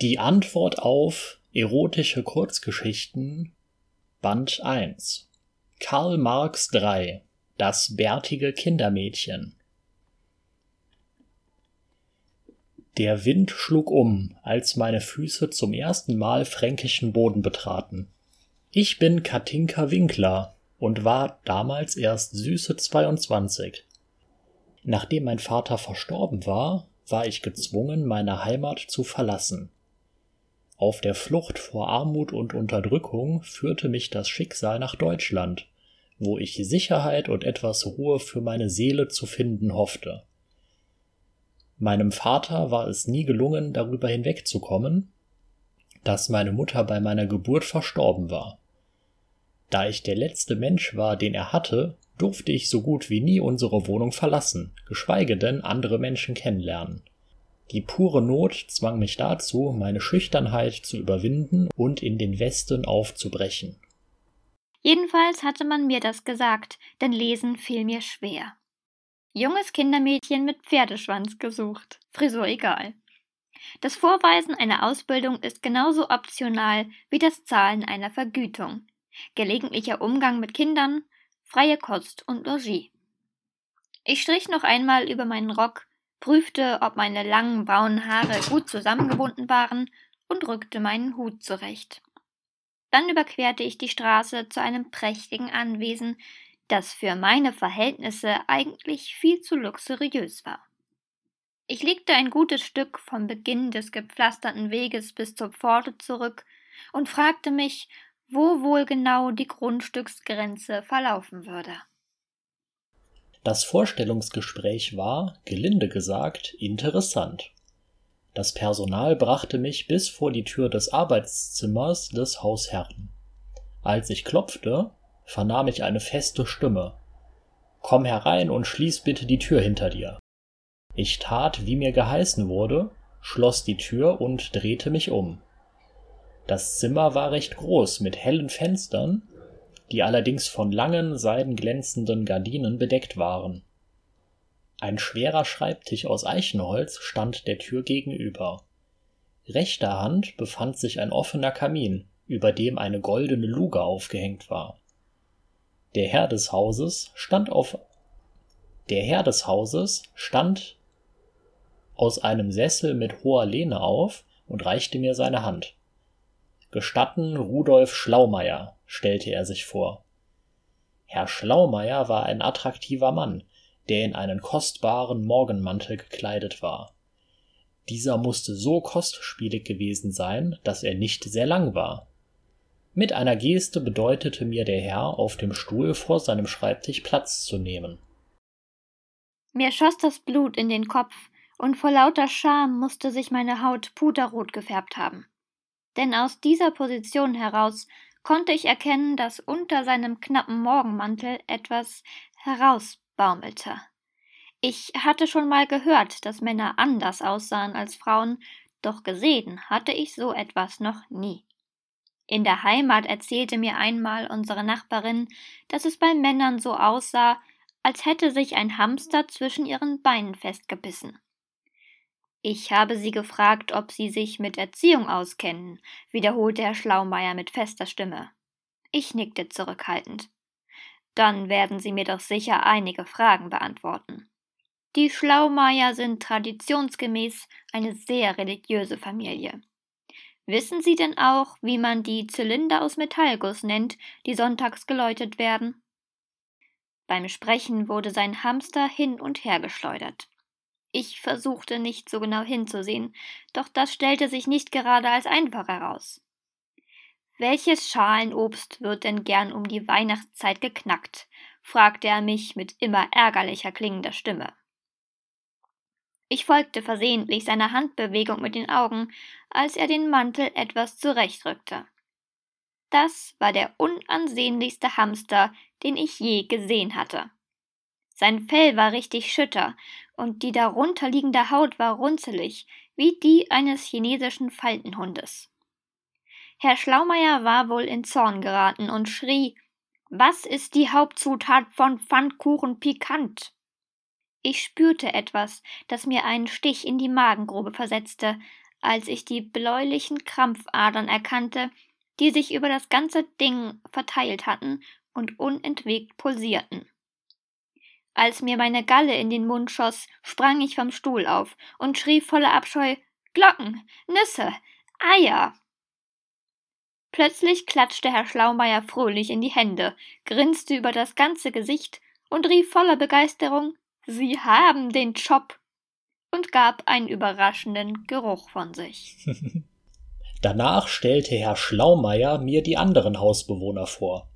Die Antwort auf Erotische Kurzgeschichten Band 1 Karl Marx 3 Das bärtige Kindermädchen Der Wind schlug um, als meine Füße zum ersten Mal fränkischen Boden betraten. Ich bin Katinka Winkler und war damals erst süße 22. Nachdem mein Vater verstorben war, war ich gezwungen, meine Heimat zu verlassen. Auf der Flucht vor Armut und Unterdrückung führte mich das Schicksal nach Deutschland, wo ich Sicherheit und etwas Ruhe für meine Seele zu finden hoffte. Meinem Vater war es nie gelungen, darüber hinwegzukommen, dass meine Mutter bei meiner Geburt verstorben war. Da ich der letzte Mensch war, den er hatte, durfte ich so gut wie nie unsere Wohnung verlassen, geschweige denn andere Menschen kennenlernen. Die pure Not zwang mich dazu, meine Schüchternheit zu überwinden und in den Westen aufzubrechen. Jedenfalls hatte man mir das gesagt, denn Lesen fiel mir schwer. Junges Kindermädchen mit Pferdeschwanz gesucht, Frisur egal. Das Vorweisen einer Ausbildung ist genauso optional wie das Zahlen einer Vergütung. Gelegentlicher Umgang mit Kindern, freie Kost und Logis. Ich strich noch einmal über meinen Rock, prüfte, ob meine langen braunen Haare gut zusammengebunden waren und rückte meinen Hut zurecht. Dann überquerte ich die Straße zu einem prächtigen Anwesen, das für meine Verhältnisse eigentlich viel zu luxuriös war. Ich legte ein gutes Stück vom Beginn des gepflasterten Weges bis zur Pforte zurück und fragte mich, wo wohl genau die Grundstücksgrenze verlaufen würde. Das Vorstellungsgespräch war, gelinde gesagt, interessant. Das Personal brachte mich bis vor die Tür des Arbeitszimmers des Hausherrn. Als ich klopfte, vernahm ich eine feste Stimme. Komm herein und schließ bitte die Tür hinter dir. Ich tat, wie mir geheißen wurde, schloss die Tür und drehte mich um. Das Zimmer war recht groß mit hellen Fenstern, die allerdings von langen, seidenglänzenden Gardinen bedeckt waren. Ein schwerer Schreibtisch aus Eichenholz stand der Tür gegenüber. Rechter Hand befand sich ein offener Kamin, über dem eine goldene Luge aufgehängt war. Der Herr des Hauses stand auf der Herr des Hauses stand aus einem Sessel mit hoher Lehne auf und reichte mir seine Hand. Gestatten Rudolf Schlaumeier, stellte er sich vor. Herr Schlaumeier war ein attraktiver Mann, der in einen kostbaren Morgenmantel gekleidet war. Dieser musste so kostspielig gewesen sein, dass er nicht sehr lang war. Mit einer Geste bedeutete mir der Herr, auf dem Stuhl vor seinem Schreibtisch Platz zu nehmen. Mir schoss das Blut in den Kopf, und vor lauter Scham musste sich meine Haut puderrot gefärbt haben denn aus dieser Position heraus konnte ich erkennen, dass unter seinem knappen Morgenmantel etwas herausbaumelte. Ich hatte schon mal gehört, dass Männer anders aussahen als Frauen, doch gesehen hatte ich so etwas noch nie. In der Heimat erzählte mir einmal unsere Nachbarin, dass es bei Männern so aussah, als hätte sich ein Hamster zwischen ihren Beinen festgebissen. Ich habe Sie gefragt, ob Sie sich mit Erziehung auskennen, wiederholte Herr Schlaumeier mit fester Stimme. Ich nickte zurückhaltend. Dann werden Sie mir doch sicher einige Fragen beantworten. Die Schlaumeier sind traditionsgemäß eine sehr religiöse Familie. Wissen Sie denn auch, wie man die Zylinder aus Metallguss nennt, die sonntags geläutet werden? Beim Sprechen wurde sein Hamster hin und her geschleudert. Ich versuchte nicht so genau hinzusehen, doch das stellte sich nicht gerade als einfach heraus. Welches Schalenobst wird denn gern um die Weihnachtszeit geknackt? fragte er mich mit immer ärgerlicher klingender Stimme. Ich folgte versehentlich seiner Handbewegung mit den Augen, als er den Mantel etwas zurechtrückte. Das war der unansehnlichste Hamster, den ich je gesehen hatte. Sein Fell war richtig schütter, und die darunter liegende Haut war runzelig, wie die eines chinesischen Faltenhundes. Herr Schlaumeier war wohl in Zorn geraten und schrie Was ist die Hauptzutat von Pfannkuchen pikant? Ich spürte etwas, das mir einen Stich in die Magengrube versetzte, als ich die bläulichen Krampfadern erkannte, die sich über das ganze Ding verteilt hatten und unentwegt pulsierten. Als mir meine Galle in den Mund schoss, sprang ich vom Stuhl auf und schrie voller Abscheu Glocken, Nüsse, Eier. Plötzlich klatschte Herr Schlaumeier fröhlich in die Hände, grinste über das ganze Gesicht und rief voller Begeisterung Sie haben den Job und gab einen überraschenden Geruch von sich. Danach stellte Herr Schlaumeier mir die anderen Hausbewohner vor.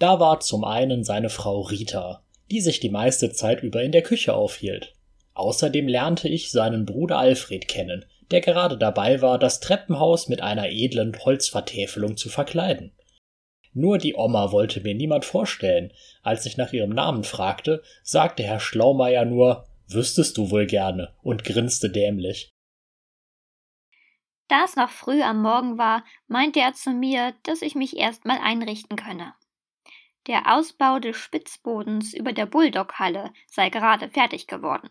Da war zum einen seine Frau Rita, die sich die meiste Zeit über in der Küche aufhielt. Außerdem lernte ich seinen Bruder Alfred kennen, der gerade dabei war, das Treppenhaus mit einer edlen Holzvertäfelung zu verkleiden. Nur die Oma wollte mir niemand vorstellen. Als ich nach ihrem Namen fragte, sagte Herr Schlaumeier nur Wüsstest du wohl gerne und grinste dämlich. Da es noch früh am Morgen war, meinte er zu mir, dass ich mich erst mal einrichten könne. Der Ausbau des Spitzbodens über der Bulldoghalle sei gerade fertig geworden.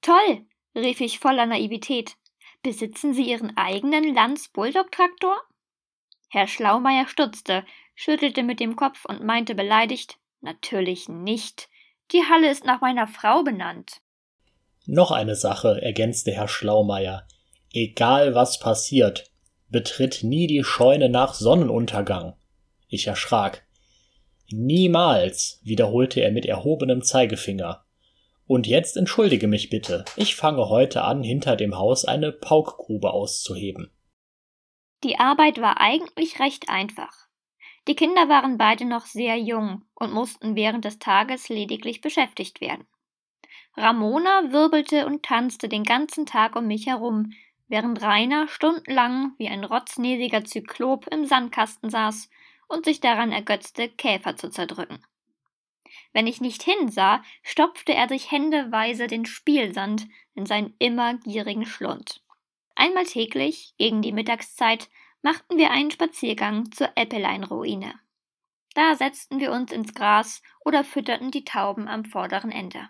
Toll, rief ich voller Naivität. Besitzen Sie Ihren eigenen Lanz-Bulldog-Traktor? Herr Schlaumeier stutzte, schüttelte mit dem Kopf und meinte beleidigt: Natürlich nicht. Die Halle ist nach meiner Frau benannt. Noch eine Sache, ergänzte Herr Schlaumeier. Egal was passiert, betritt nie die Scheune nach Sonnenuntergang. Ich erschrak. Niemals, wiederholte er mit erhobenem Zeigefinger. Und jetzt entschuldige mich bitte, ich fange heute an, hinter dem Haus eine Paukgrube auszuheben. Die Arbeit war eigentlich recht einfach. Die Kinder waren beide noch sehr jung und mussten während des Tages lediglich beschäftigt werden. Ramona wirbelte und tanzte den ganzen Tag um mich herum, während Rainer stundenlang wie ein rotznäsiger Zyklop im Sandkasten saß und sich daran ergötzte, Käfer zu zerdrücken. Wenn ich nicht hinsah, stopfte er sich händeweise den Spielsand in seinen immer gierigen Schlund. Einmal täglich, gegen die Mittagszeit, machten wir einen Spaziergang zur Eppelein-Ruine. Da setzten wir uns ins Gras oder fütterten die Tauben am vorderen Ende.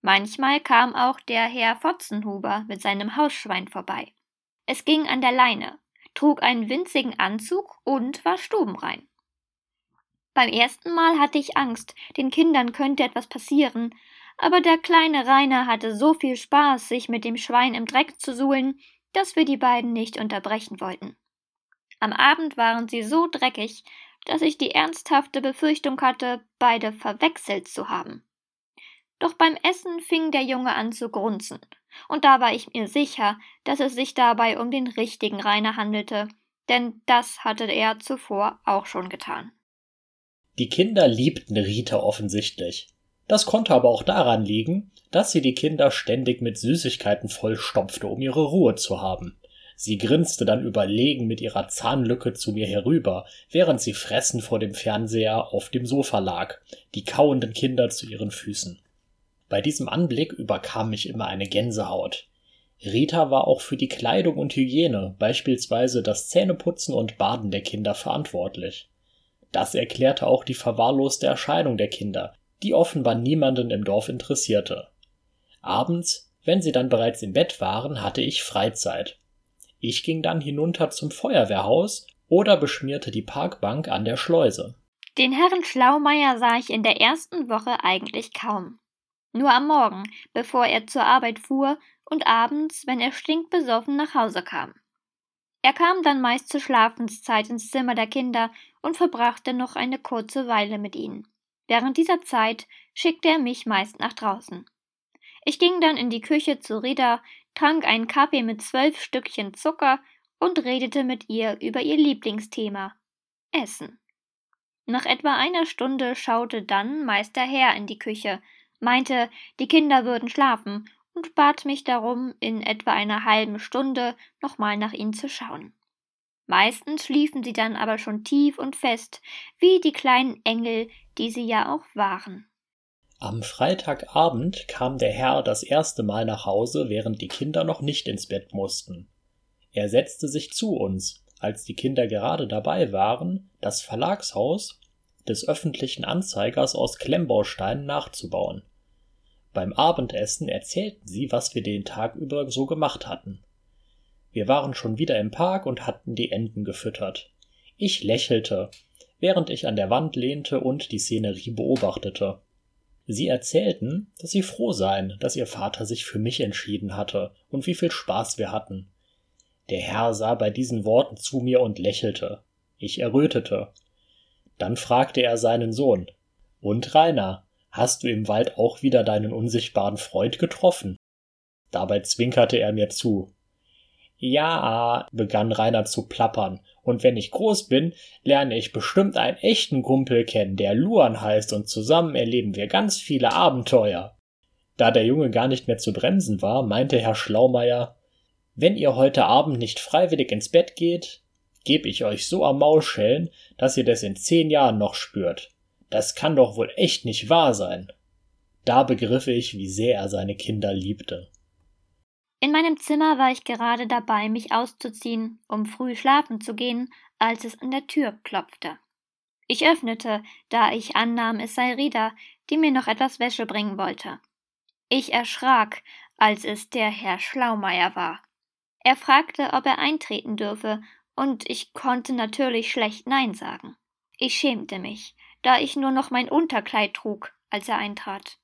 Manchmal kam auch der Herr Fotzenhuber mit seinem Hausschwein vorbei. Es ging an der Leine, trug einen winzigen Anzug und war stubenrein. Beim ersten Mal hatte ich Angst, den Kindern könnte etwas passieren, aber der kleine Rainer hatte so viel Spaß, sich mit dem Schwein im Dreck zu suhlen, dass wir die beiden nicht unterbrechen wollten. Am Abend waren sie so dreckig, dass ich die ernsthafte Befürchtung hatte, beide verwechselt zu haben. Doch beim Essen fing der Junge an zu grunzen, und da war ich mir sicher, dass es sich dabei um den richtigen Rainer handelte, denn das hatte er zuvor auch schon getan. Die Kinder liebten Rita offensichtlich. Das konnte aber auch daran liegen, dass sie die Kinder ständig mit Süßigkeiten vollstopfte, um ihre Ruhe zu haben. Sie grinste dann überlegen mit ihrer Zahnlücke zu mir herüber, während sie fressend vor dem Fernseher auf dem Sofa lag, die kauenden Kinder zu ihren Füßen. Bei diesem Anblick überkam mich immer eine Gänsehaut. Rita war auch für die Kleidung und Hygiene, beispielsweise das Zähneputzen und Baden der Kinder verantwortlich. Das erklärte auch die verwahrloste Erscheinung der Kinder, die offenbar niemanden im Dorf interessierte. Abends, wenn sie dann bereits im Bett waren, hatte ich Freizeit. Ich ging dann hinunter zum Feuerwehrhaus oder beschmierte die Parkbank an der Schleuse. Den Herrn Schlaumeier sah ich in der ersten Woche eigentlich kaum. Nur am Morgen, bevor er zur Arbeit fuhr und abends, wenn er stinkbesoffen nach Hause kam. Er kam dann meist zur Schlafenszeit ins Zimmer der Kinder und verbrachte noch eine kurze Weile mit ihnen. Während dieser Zeit schickte er mich meist nach draußen. Ich ging dann in die Küche zu Rita, trank einen Kaffee mit zwölf Stückchen Zucker und redete mit ihr über ihr Lieblingsthema Essen. Nach etwa einer Stunde schaute dann Meister Herr in die Küche, meinte, die Kinder würden schlafen und bat mich darum, in etwa einer halben Stunde nochmal nach ihnen zu schauen. Meistens schliefen sie dann aber schon tief und fest, wie die kleinen Engel, die sie ja auch waren. Am Freitagabend kam der Herr das erste Mal nach Hause, während die Kinder noch nicht ins Bett mussten. Er setzte sich zu uns, als die Kinder gerade dabei waren, das Verlagshaus des öffentlichen Anzeigers aus Klemmbausteinen nachzubauen. Beim Abendessen erzählten sie, was wir den Tag über so gemacht hatten. Wir waren schon wieder im Park und hatten die Enten gefüttert. Ich lächelte, während ich an der Wand lehnte und die Szenerie beobachtete. Sie erzählten, dass sie froh seien, dass ihr Vater sich für mich entschieden hatte und wie viel Spaß wir hatten. Der Herr sah bei diesen Worten zu mir und lächelte. Ich errötete. Dann fragte er seinen Sohn. Und Rainer, hast du im Wald auch wieder deinen unsichtbaren Freund getroffen? Dabei zwinkerte er mir zu. Ja, begann Rainer zu plappern, und wenn ich groß bin, lerne ich bestimmt einen echten Kumpel kennen, der Luan heißt, und zusammen erleben wir ganz viele Abenteuer. Da der Junge gar nicht mehr zu bremsen war, meinte Herr Schlaumeier, wenn ihr heute Abend nicht freiwillig ins Bett geht, geb ich euch so am Maul schellen, dass ihr das in zehn Jahren noch spürt. Das kann doch wohl echt nicht wahr sein. Da begriff ich, wie sehr er seine Kinder liebte. In meinem Zimmer war ich gerade dabei, mich auszuziehen, um früh schlafen zu gehen, als es an der Tür klopfte. Ich öffnete, da ich annahm, es sei Rida, die mir noch etwas Wäsche bringen wollte. Ich erschrak, als es der Herr Schlaumeier war. Er fragte, ob er eintreten dürfe, und ich konnte natürlich schlecht Nein sagen. Ich schämte mich, da ich nur noch mein Unterkleid trug, als er eintrat.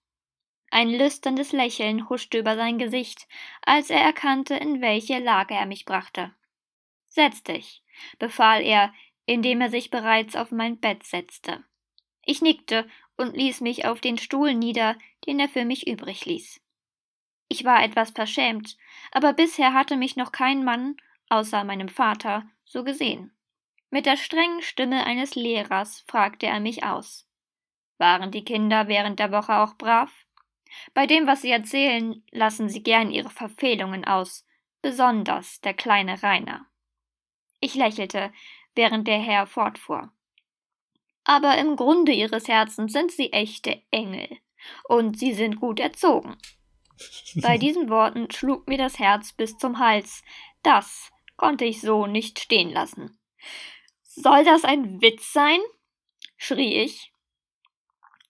Ein lüsternes Lächeln huschte über sein Gesicht, als er erkannte, in welche Lage er mich brachte. Setz dich, befahl er, indem er sich bereits auf mein Bett setzte. Ich nickte und ließ mich auf den Stuhl nieder, den er für mich übrig ließ. Ich war etwas verschämt, aber bisher hatte mich noch kein Mann, außer meinem Vater, so gesehen. Mit der strengen Stimme eines Lehrers fragte er mich aus. Waren die Kinder während der Woche auch brav? Bei dem, was Sie erzählen, lassen Sie gern Ihre Verfehlungen aus, besonders der kleine Rainer. Ich lächelte, während der Herr fortfuhr. Aber im Grunde Ihres Herzens sind Sie echte Engel, und Sie sind gut erzogen. Bei diesen Worten schlug mir das Herz bis zum Hals. Das konnte ich so nicht stehen lassen. Soll das ein Witz sein? schrie ich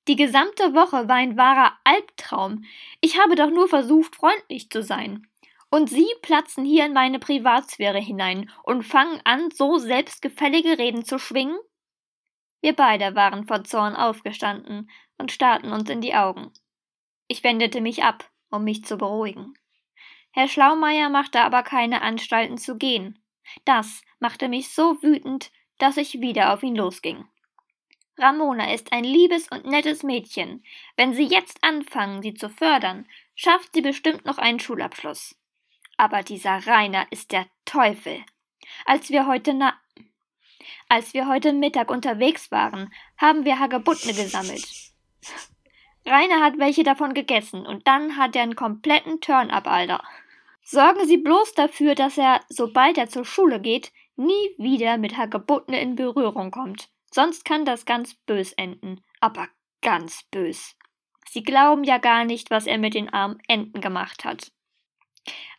die gesamte Woche war ein wahrer Albtraum. Ich habe doch nur versucht, freundlich zu sein. Und Sie platzen hier in meine Privatsphäre hinein und fangen an, so selbstgefällige Reden zu schwingen? Wir beide waren vor Zorn aufgestanden und starrten uns in die Augen. Ich wendete mich ab, um mich zu beruhigen. Herr Schlaumeier machte aber keine Anstalten zu gehen. Das machte mich so wütend, dass ich wieder auf ihn losging. Ramona ist ein liebes und nettes Mädchen. Wenn Sie jetzt anfangen, sie zu fördern, schafft sie bestimmt noch einen Schulabschluss. Aber dieser Rainer ist der Teufel. Als wir heute na als wir heute Mittag unterwegs waren, haben wir Hagebuttne gesammelt. Rainer hat welche davon gegessen und dann hat er einen kompletten Turn-up, Alter. Sorgen Sie bloß dafür, dass er, sobald er zur Schule geht, nie wieder mit Hagebuttne in Berührung kommt. Sonst kann das ganz bös enden, aber ganz bös. Sie glauben ja gar nicht, was er mit den armen Enten gemacht hat.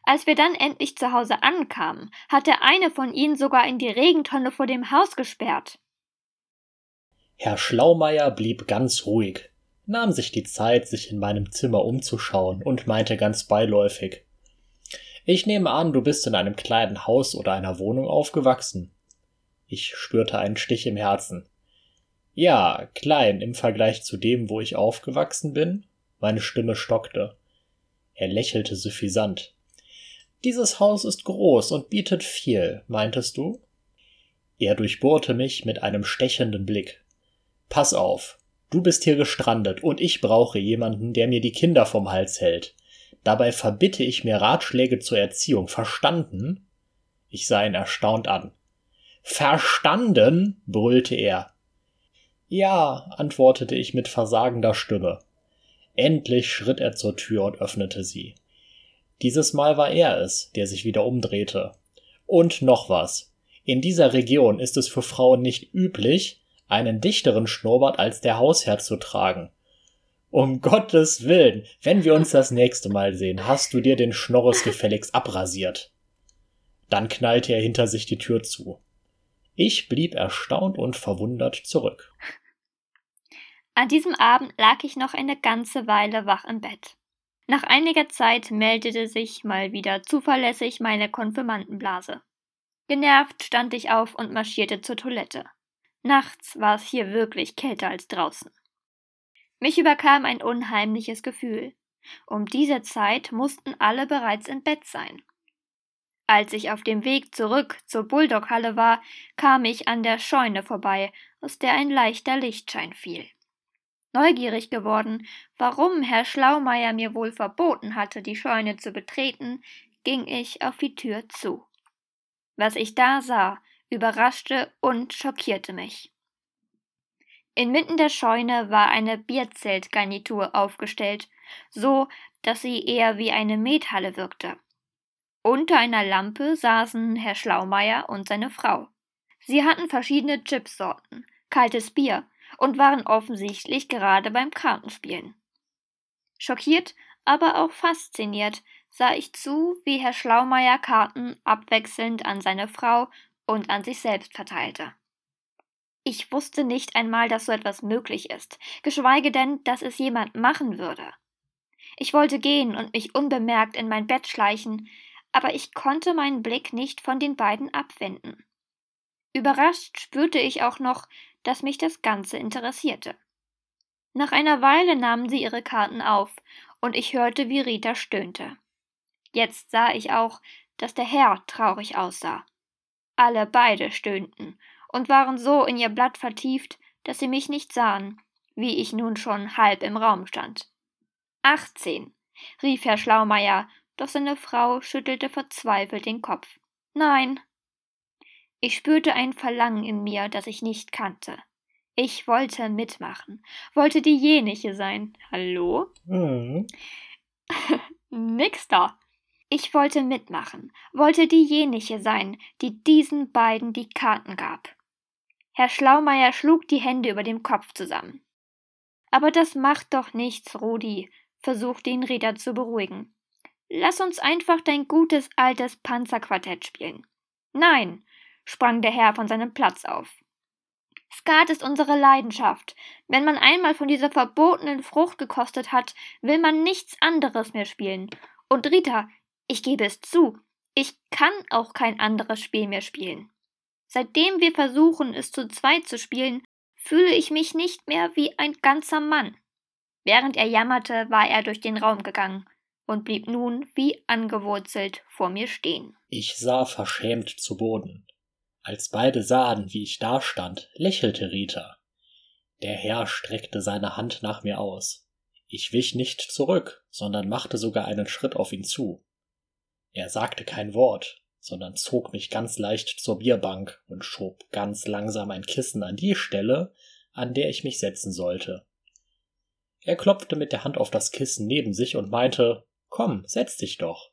Als wir dann endlich zu Hause ankamen, hat er eine von ihnen sogar in die Regentonne vor dem Haus gesperrt. Herr Schlaumeier blieb ganz ruhig, nahm sich die Zeit, sich in meinem Zimmer umzuschauen und meinte ganz beiläufig Ich nehme an, du bist in einem kleinen Haus oder einer Wohnung aufgewachsen. Ich spürte einen Stich im Herzen. Ja, klein im Vergleich zu dem, wo ich aufgewachsen bin. Meine Stimme stockte. Er lächelte suffisant. Dieses Haus ist groß und bietet viel, meintest du? Er durchbohrte mich mit einem stechenden Blick. Pass auf, du bist hier gestrandet und ich brauche jemanden, der mir die Kinder vom Hals hält. Dabei verbitte ich mir Ratschläge zur Erziehung, verstanden? Ich sah ihn erstaunt an. Verstanden? brüllte er. Ja, antwortete ich mit versagender Stimme. Endlich schritt er zur Tür und öffnete sie. Dieses Mal war er es, der sich wieder umdrehte. Und noch was. In dieser Region ist es für Frauen nicht üblich, einen dichteren Schnurrbart als der Hausherr zu tragen. Um Gottes Willen, wenn wir uns das nächste Mal sehen, hast du dir den Schnorres gefälligst abrasiert. Dann knallte er hinter sich die Tür zu. Ich blieb erstaunt und verwundert zurück. An diesem Abend lag ich noch eine ganze Weile wach im Bett. Nach einiger Zeit meldete sich mal wieder zuverlässig meine Konfirmandenblase. Genervt stand ich auf und marschierte zur Toilette. Nachts war es hier wirklich kälter als draußen. Mich überkam ein unheimliches Gefühl. Um diese Zeit mussten alle bereits im Bett sein. Als ich auf dem Weg zurück zur Bulldoghalle war, kam ich an der Scheune vorbei, aus der ein leichter Lichtschein fiel. Neugierig geworden, warum Herr Schlaumeier mir wohl verboten hatte, die Scheune zu betreten, ging ich auf die Tür zu. Was ich da sah, überraschte und schockierte mich. Inmitten der Scheune war eine Bierzeltgarnitur aufgestellt, so dass sie eher wie eine Methalle wirkte. Unter einer Lampe saßen Herr Schlaumeier und seine Frau. Sie hatten verschiedene Chipsorten, kaltes Bier und waren offensichtlich gerade beim Kartenspielen. Schockiert, aber auch fasziniert sah ich zu, wie Herr Schlaumeier Karten abwechselnd an seine Frau und an sich selbst verteilte. Ich wusste nicht einmal, dass so etwas möglich ist, geschweige denn, dass es jemand machen würde. Ich wollte gehen und mich unbemerkt in mein Bett schleichen, aber ich konnte meinen Blick nicht von den beiden abwenden. Überrascht spürte ich auch noch, dass mich das Ganze interessierte. Nach einer Weile nahmen sie ihre Karten auf, und ich hörte, wie Rita stöhnte. Jetzt sah ich auch, dass der Herr traurig aussah. Alle beide stöhnten und waren so in ihr Blatt vertieft, dass sie mich nicht sahen, wie ich nun schon halb im Raum stand. Achtzehn, rief Herr Schlaumeier, doch seine Frau schüttelte verzweifelt den Kopf. Nein. Ich spürte ein Verlangen in mir, das ich nicht kannte. Ich wollte mitmachen, wollte diejenige sein. Hallo? Mhm. Nix da. Ich wollte mitmachen, wollte diejenige sein, die diesen beiden die Karten gab. Herr Schlaumeier schlug die Hände über dem Kopf zusammen. Aber das macht doch nichts, Rudi, versuchte ihn Rita zu beruhigen. Lass uns einfach dein gutes altes Panzerquartett spielen. Nein, sprang der Herr von seinem Platz auf. Skat ist unsere Leidenschaft. Wenn man einmal von dieser verbotenen Frucht gekostet hat, will man nichts anderes mehr spielen. Und Rita, ich gebe es zu, ich kann auch kein anderes Spiel mehr spielen. Seitdem wir versuchen, es zu zweit zu spielen, fühle ich mich nicht mehr wie ein ganzer Mann. Während er jammerte, war er durch den Raum gegangen und blieb nun wie angewurzelt vor mir stehen. Ich sah verschämt zu Boden. Als beide sahen, wie ich dastand, lächelte Rita. Der Herr streckte seine Hand nach mir aus. Ich wich nicht zurück, sondern machte sogar einen Schritt auf ihn zu. Er sagte kein Wort, sondern zog mich ganz leicht zur Bierbank und schob ganz langsam ein Kissen an die Stelle, an der ich mich setzen sollte. Er klopfte mit der Hand auf das Kissen neben sich und meinte Komm, setz dich doch.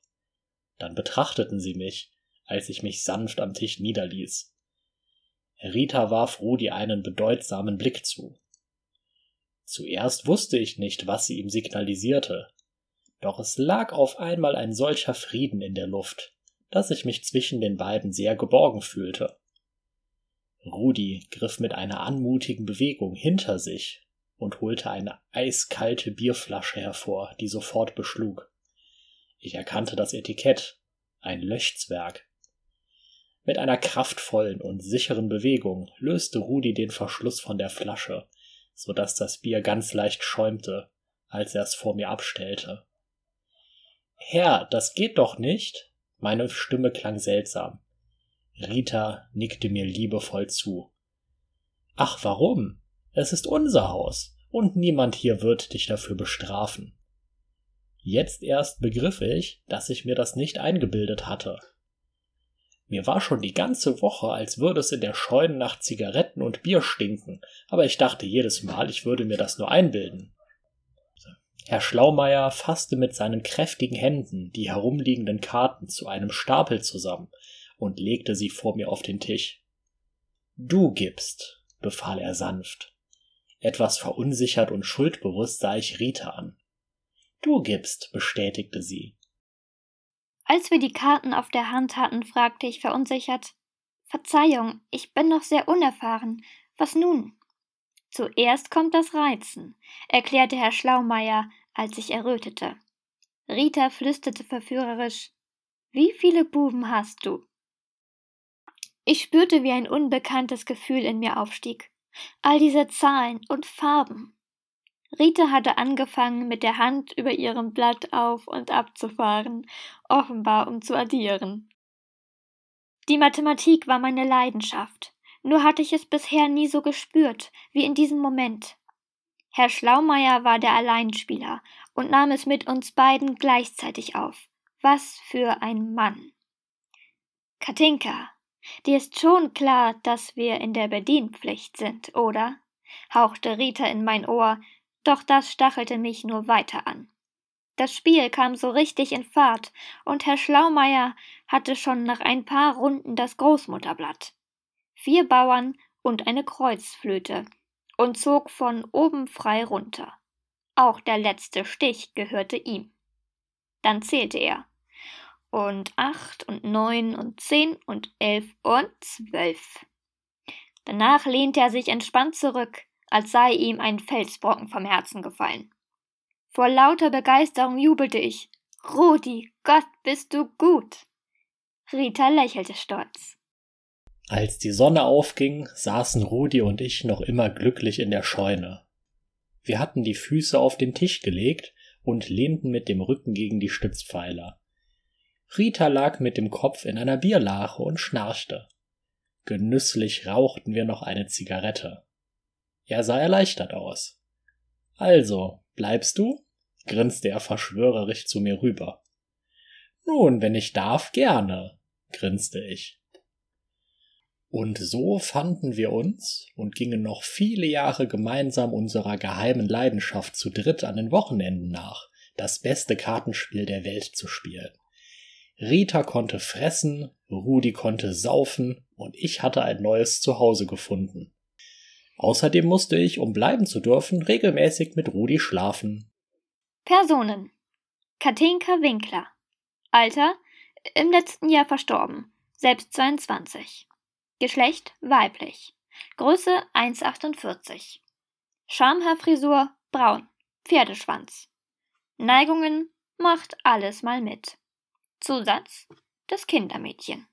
Dann betrachteten sie mich, als ich mich sanft am Tisch niederließ. Rita warf Rudi einen bedeutsamen Blick zu. Zuerst wusste ich nicht, was sie ihm signalisierte, doch es lag auf einmal ein solcher Frieden in der Luft, dass ich mich zwischen den beiden sehr geborgen fühlte. Rudi griff mit einer anmutigen Bewegung hinter sich und holte eine eiskalte Bierflasche hervor, die sofort beschlug. Ich erkannte das Etikett, ein Löschzwerg. Mit einer kraftvollen und sicheren Bewegung löste Rudi den Verschluss von der Flasche, so dass das Bier ganz leicht schäumte, als er es vor mir abstellte. Herr, das geht doch nicht. Meine Stimme klang seltsam. Rita nickte mir liebevoll zu. Ach, warum? Es ist unser Haus, und niemand hier wird dich dafür bestrafen. Jetzt erst begriff ich, dass ich mir das nicht eingebildet hatte. Mir war schon die ganze Woche, als würde es in der Scheune nach Zigaretten und Bier stinken, aber ich dachte jedes Mal, ich würde mir das nur einbilden. Herr Schlaumeier fasste mit seinen kräftigen Händen die herumliegenden Karten zu einem Stapel zusammen und legte sie vor mir auf den Tisch. Du gibst, befahl er sanft. Etwas verunsichert und schuldbewusst sah ich Rita an. Du gibst, bestätigte sie. Als wir die Karten auf der Hand hatten, fragte ich verunsichert Verzeihung, ich bin noch sehr unerfahren. Was nun? Zuerst kommt das Reizen, erklärte Herr Schlaumeier, als ich errötete. Rita flüsterte verführerisch Wie viele Buben hast du? Ich spürte, wie ein unbekanntes Gefühl in mir aufstieg. All diese Zahlen und Farben. Rita hatte angefangen, mit der Hand über ihrem Blatt auf und abzufahren, offenbar um zu addieren. Die Mathematik war meine Leidenschaft, nur hatte ich es bisher nie so gespürt wie in diesem Moment. Herr Schlaumeier war der Alleinspieler und nahm es mit uns beiden gleichzeitig auf. Was für ein Mann. Katinka, dir ist schon klar, dass wir in der Bedienpflicht sind, oder? hauchte Rita in mein Ohr, doch das stachelte mich nur weiter an. Das Spiel kam so richtig in Fahrt, und Herr Schlaumeier hatte schon nach ein paar Runden das Großmutterblatt. Vier Bauern und eine Kreuzflöte und zog von oben frei runter. Auch der letzte Stich gehörte ihm. Dann zählte er. Und acht und neun und zehn und elf und zwölf. Danach lehnte er sich entspannt zurück, als sei ihm ein Felsbrocken vom Herzen gefallen. Vor lauter Begeisterung jubelte ich. Rudi, Gott, bist du gut. Rita lächelte stolz. Als die Sonne aufging, saßen Rudi und ich noch immer glücklich in der Scheune. Wir hatten die Füße auf den Tisch gelegt und lehnten mit dem Rücken gegen die Stützpfeiler. Rita lag mit dem Kopf in einer Bierlache und schnarchte. Genüsslich rauchten wir noch eine Zigarette. Er sah erleichtert aus. Also, bleibst du? grinste er verschwörerisch zu mir rüber. Nun, wenn ich darf, gerne, grinste ich. Und so fanden wir uns und gingen noch viele Jahre gemeinsam unserer geheimen Leidenschaft zu dritt an den Wochenenden nach, das beste Kartenspiel der Welt zu spielen. Rita konnte fressen, Rudi konnte saufen und ich hatte ein neues Zuhause gefunden. Außerdem musste ich, um bleiben zu dürfen, regelmäßig mit Rudi schlafen. Personen. Katinka Winkler. Alter, im letzten Jahr verstorben, selbst 22. Geschlecht weiblich. Größe 1,48. Schamhaarfrisur braun. Pferdeschwanz. Neigungen macht alles mal mit. Zusatz das Kindermädchen.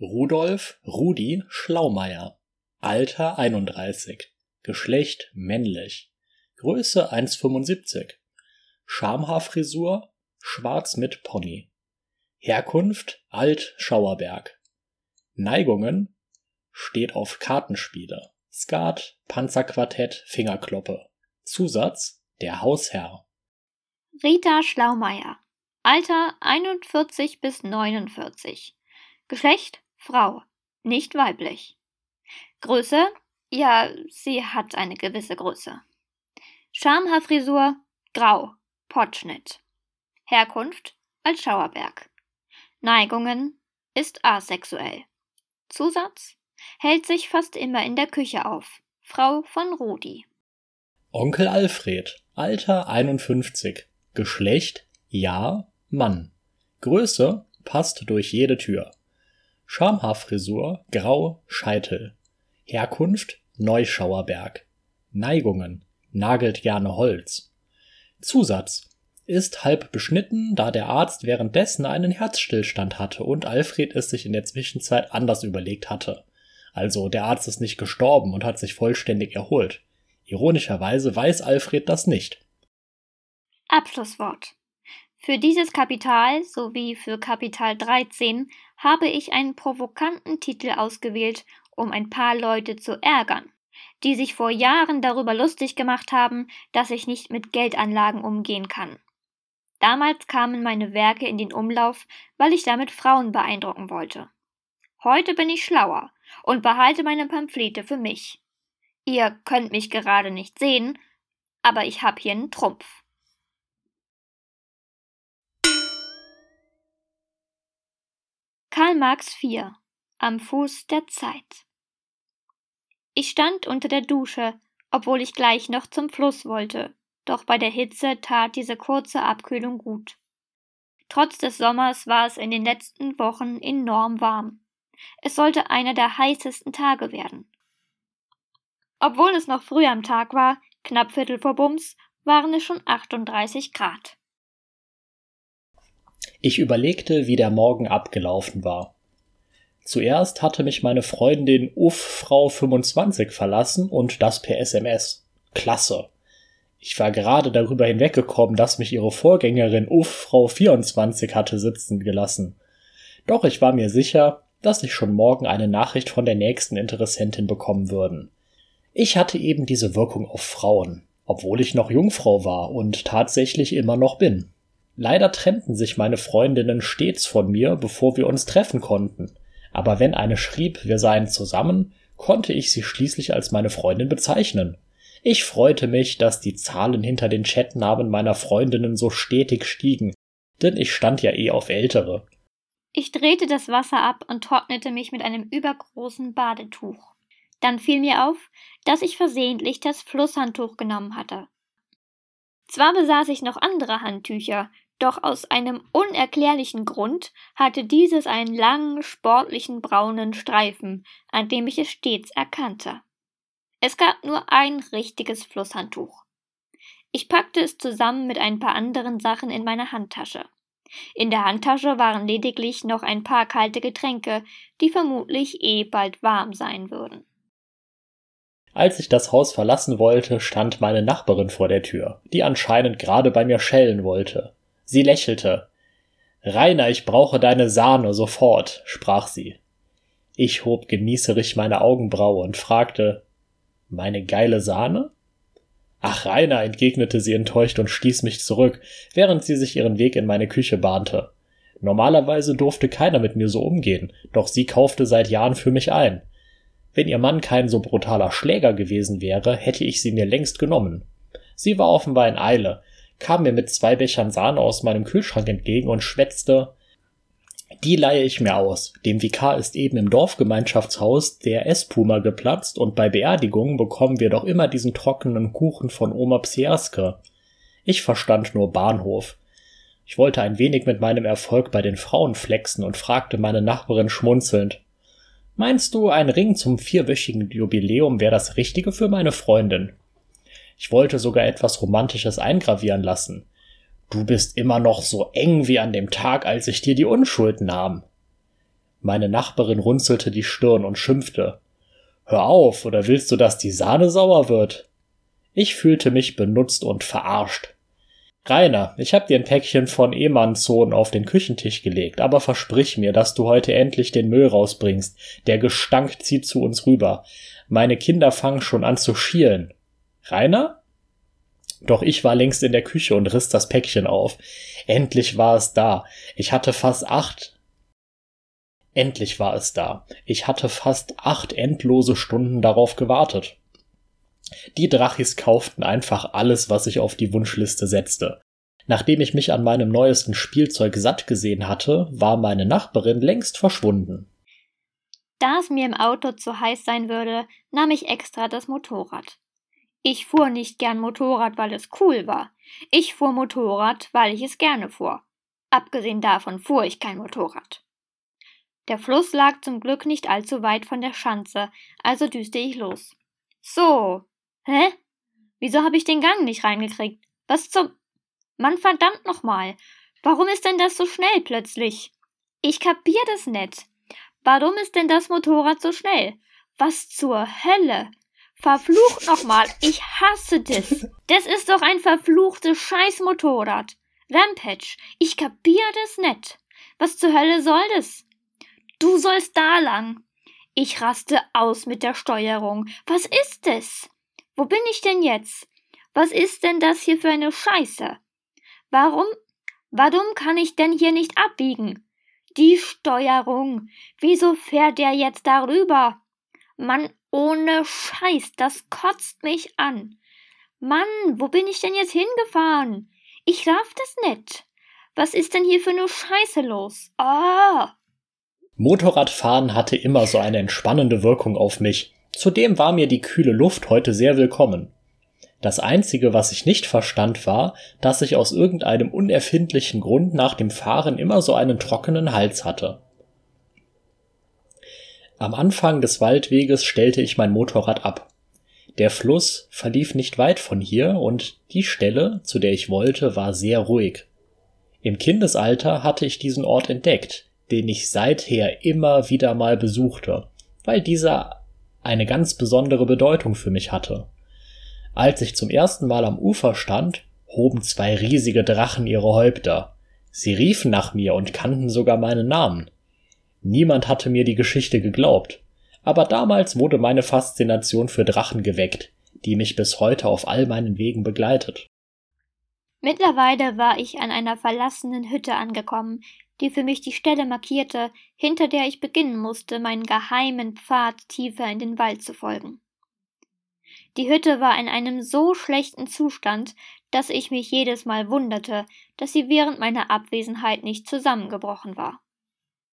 Rudolf Rudi Schlaumeier Alter 31, Geschlecht männlich, Größe 1,75, Schamhaarfrisur schwarz mit Pony, Herkunft Alt Schauerberg, Neigungen steht auf Kartenspiele, Skat, Panzerquartett, Fingerkloppe, Zusatz der Hausherr. Rita Schlaumeier, Alter 41 bis 49, Geschlecht Frau, nicht weiblich. Größe? Ja, sie hat eine gewisse Größe. Schamhaarfrisur? Grau. Pottschnitt. Herkunft? Als Schauerberg. Neigungen? Ist asexuell. Zusatz? Hält sich fast immer in der Küche auf. Frau von Rudi. Onkel Alfred. Alter 51. Geschlecht? Ja, Mann. Größe? Passt durch jede Tür. Schamhaarfrisur? Grau, Scheitel. Herkunft Neuschauerberg. Neigungen nagelt gerne Holz. Zusatz ist halb beschnitten, da der Arzt währenddessen einen Herzstillstand hatte und Alfred es sich in der Zwischenzeit anders überlegt hatte. Also der Arzt ist nicht gestorben und hat sich vollständig erholt. Ironischerweise weiß Alfred das nicht. Abschlusswort. Für dieses Kapital sowie für Kapital 13 habe ich einen provokanten Titel ausgewählt um ein paar Leute zu ärgern, die sich vor Jahren darüber lustig gemacht haben, dass ich nicht mit Geldanlagen umgehen kann. Damals kamen meine Werke in den Umlauf, weil ich damit Frauen beeindrucken wollte. Heute bin ich schlauer und behalte meine Pamphlete für mich. Ihr könnt mich gerade nicht sehen, aber ich hab hier einen Trumpf. Karl Marx 4 Am Fuß der Zeit ich stand unter der Dusche, obwohl ich gleich noch zum Fluss wollte, doch bei der Hitze tat diese kurze Abkühlung gut. Trotz des Sommers war es in den letzten Wochen enorm warm. Es sollte einer der heißesten Tage werden. Obwohl es noch früh am Tag war, knapp Viertel vor Bums, waren es schon 38 Grad. Ich überlegte, wie der Morgen abgelaufen war. Zuerst hatte mich meine Freundin Uff Frau 25 verlassen und das per SMS. Klasse. Ich war gerade darüber hinweggekommen, dass mich ihre Vorgängerin Uff Frau 24 hatte sitzen gelassen. Doch ich war mir sicher, dass ich schon morgen eine Nachricht von der nächsten Interessentin bekommen würden. Ich hatte eben diese Wirkung auf Frauen, obwohl ich noch Jungfrau war und tatsächlich immer noch bin. Leider trennten sich meine Freundinnen stets von mir, bevor wir uns treffen konnten aber wenn eine schrieb, wir seien zusammen, konnte ich sie schließlich als meine Freundin bezeichnen. Ich freute mich, dass die Zahlen hinter den Chatnamen meiner Freundinnen so stetig stiegen, denn ich stand ja eh auf ältere. Ich drehte das Wasser ab und trocknete mich mit einem übergroßen Badetuch. Dann fiel mir auf, dass ich versehentlich das Flusshandtuch genommen hatte. Zwar besaß ich noch andere Handtücher, doch aus einem unerklärlichen Grund hatte dieses einen langen, sportlichen braunen Streifen, an dem ich es stets erkannte. Es gab nur ein richtiges Flusshandtuch. Ich packte es zusammen mit ein paar anderen Sachen in meine Handtasche. In der Handtasche waren lediglich noch ein paar kalte Getränke, die vermutlich eh bald warm sein würden. Als ich das Haus verlassen wollte, stand meine Nachbarin vor der Tür, die anscheinend gerade bei mir schellen wollte. Sie lächelte. Rainer, ich brauche deine Sahne sofort, sprach sie. Ich hob genießerisch meine Augenbraue und fragte Meine geile Sahne? Ach, Rainer, entgegnete sie enttäuscht und stieß mich zurück, während sie sich ihren Weg in meine Küche bahnte. Normalerweise durfte keiner mit mir so umgehen, doch sie kaufte seit Jahren für mich ein. Wenn ihr Mann kein so brutaler Schläger gewesen wäre, hätte ich sie mir längst genommen. Sie war offenbar in Eile, kam mir mit zwei Bechern Sahne aus meinem Kühlschrank entgegen und schwätzte, die leihe ich mir aus. Dem Vikar ist eben im Dorfgemeinschaftshaus der Esspuma geplatzt und bei Beerdigungen bekommen wir doch immer diesen trockenen Kuchen von Oma Psierske. Ich verstand nur Bahnhof. Ich wollte ein wenig mit meinem Erfolg bei den Frauen flexen und fragte meine Nachbarin schmunzelnd. Meinst du, ein Ring zum vierwöchigen Jubiläum wäre das Richtige für meine Freundin? Ich wollte sogar etwas Romantisches eingravieren lassen. Du bist immer noch so eng wie an dem Tag, als ich dir die Unschuld nahm. Meine Nachbarin runzelte die Stirn und schimpfte. Hör auf, oder willst du, dass die Sahne sauer wird? Ich fühlte mich benutzt und verarscht. Rainer, ich hab dir ein Päckchen von Emanzon auf den Küchentisch gelegt, aber versprich mir, dass du heute endlich den Müll rausbringst. Der Gestank zieht zu uns rüber. Meine Kinder fangen schon an zu schielen. Rainer? Doch ich war längst in der Küche und riss das Päckchen auf. Endlich war es da. Ich hatte fast acht. Endlich war es da. Ich hatte fast acht endlose Stunden darauf gewartet. Die Drachis kauften einfach alles, was ich auf die Wunschliste setzte. Nachdem ich mich an meinem neuesten Spielzeug satt gesehen hatte, war meine Nachbarin längst verschwunden. Da es mir im Auto zu heiß sein würde, nahm ich extra das Motorrad. Ich fuhr nicht gern Motorrad, weil es cool war. Ich fuhr Motorrad, weil ich es gerne fuhr. Abgesehen davon fuhr ich kein Motorrad. Der Fluss lag zum Glück nicht allzu weit von der Schanze, also düste ich los. So. Hä? Wieso habe ich den Gang nicht reingekriegt? Was zum. Mann, verdammt nochmal. Warum ist denn das so schnell plötzlich? Ich kapier das nicht. Warum ist denn das Motorrad so schnell? Was zur Hölle? Verflucht nochmal, ich hasse das. Das ist doch ein verfluchtes Scheißmotorrad. Rampage, ich kapier das nicht. Was zur Hölle soll das? Du sollst da lang. Ich raste aus mit der Steuerung. Was ist das? Wo bin ich denn jetzt? Was ist denn das hier für eine Scheiße? Warum, warum kann ich denn hier nicht abbiegen? Die Steuerung. Wieso fährt der jetzt darüber? Mann, ohne Scheiß, das kotzt mich an. Mann, wo bin ich denn jetzt hingefahren? Ich raff das nicht. Was ist denn hier für eine Scheiße los? Ah! Motorradfahren hatte immer so eine entspannende Wirkung auf mich. Zudem war mir die kühle Luft heute sehr willkommen. Das einzige, was ich nicht verstand, war, dass ich aus irgendeinem unerfindlichen Grund nach dem Fahren immer so einen trockenen Hals hatte. Am Anfang des Waldweges stellte ich mein Motorrad ab. Der Fluss verlief nicht weit von hier und die Stelle, zu der ich wollte, war sehr ruhig. Im Kindesalter hatte ich diesen Ort entdeckt, den ich seither immer wieder mal besuchte, weil dieser eine ganz besondere Bedeutung für mich hatte. Als ich zum ersten Mal am Ufer stand, hoben zwei riesige Drachen ihre Häupter. Sie riefen nach mir und kannten sogar meinen Namen. Niemand hatte mir die Geschichte geglaubt, aber damals wurde meine Faszination für Drachen geweckt, die mich bis heute auf all meinen Wegen begleitet. Mittlerweile war ich an einer verlassenen Hütte angekommen, die für mich die Stelle markierte, hinter der ich beginnen musste, meinen geheimen Pfad tiefer in den Wald zu folgen. Die Hütte war in einem so schlechten Zustand, dass ich mich jedes Mal wunderte, dass sie während meiner Abwesenheit nicht zusammengebrochen war.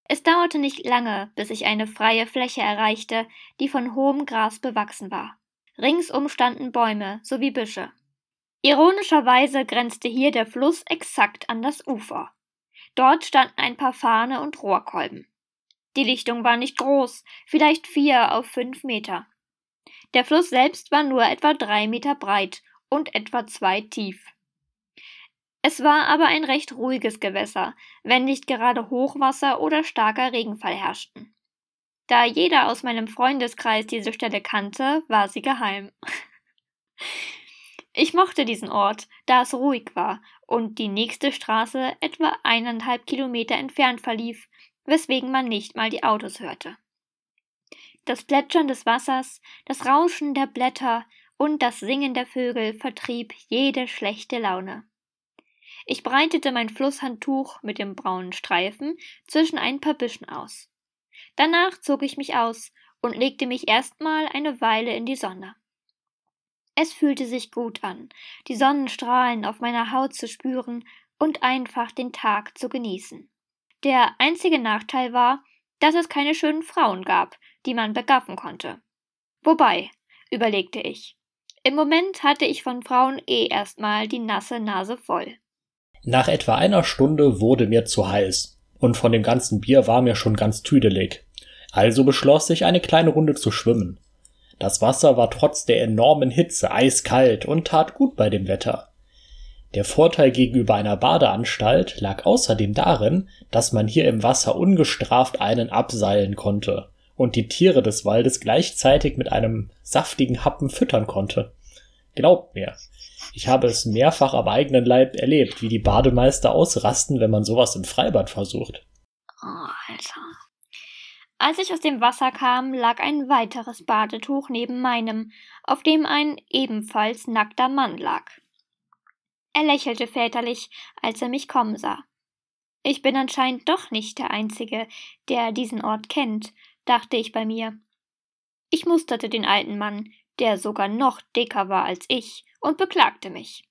Es dauerte nicht lange, bis ich eine freie Fläche erreichte, die von hohem Gras bewachsen war. Ringsum standen Bäume sowie Büsche. Ironischerweise grenzte hier der Fluss exakt an das Ufer. Dort standen ein paar Fahne und Rohrkolben. Die Lichtung war nicht groß, vielleicht vier auf fünf Meter. Der Fluss selbst war nur etwa drei Meter breit und etwa zwei tief. Es war aber ein recht ruhiges Gewässer, wenn nicht gerade Hochwasser oder starker Regenfall herrschten. Da jeder aus meinem Freundeskreis diese Stelle kannte, war sie geheim. Ich mochte diesen Ort, da es ruhig war und die nächste Straße etwa eineinhalb Kilometer entfernt verlief, weswegen man nicht mal die Autos hörte. Das Plätschern des Wassers, das Rauschen der Blätter und das Singen der Vögel vertrieb jede schlechte Laune. Ich breitete mein Flusshandtuch mit dem braunen Streifen zwischen ein paar Büschen aus. Danach zog ich mich aus und legte mich erstmal eine Weile in die Sonne. Es fühlte sich gut an, die Sonnenstrahlen auf meiner Haut zu spüren und einfach den Tag zu genießen. Der einzige Nachteil war, dass es keine schönen Frauen gab, die man begaffen konnte. Wobei, überlegte ich, im Moment hatte ich von Frauen eh erstmal die nasse Nase voll. Nach etwa einer Stunde wurde mir zu heiß, und von dem ganzen Bier war mir schon ganz tüdelig. Also beschloss ich, eine kleine Runde zu schwimmen. Das Wasser war trotz der enormen Hitze eiskalt und tat gut bei dem Wetter. Der Vorteil gegenüber einer Badeanstalt lag außerdem darin, dass man hier im Wasser ungestraft einen abseilen konnte und die Tiere des Waldes gleichzeitig mit einem saftigen Happen füttern konnte. Glaubt mir, ich habe es mehrfach am eigenen Leib erlebt, wie die Bademeister ausrasten, wenn man sowas im Freibad versucht. Oh, Alter. Als ich aus dem Wasser kam, lag ein weiteres Badetuch neben meinem, auf dem ein ebenfalls nackter Mann lag. Er lächelte väterlich, als er mich kommen sah. Ich bin anscheinend doch nicht der Einzige, der diesen Ort kennt, dachte ich bei mir. Ich musterte den alten Mann, der sogar noch dicker war als ich, und beklagte mich.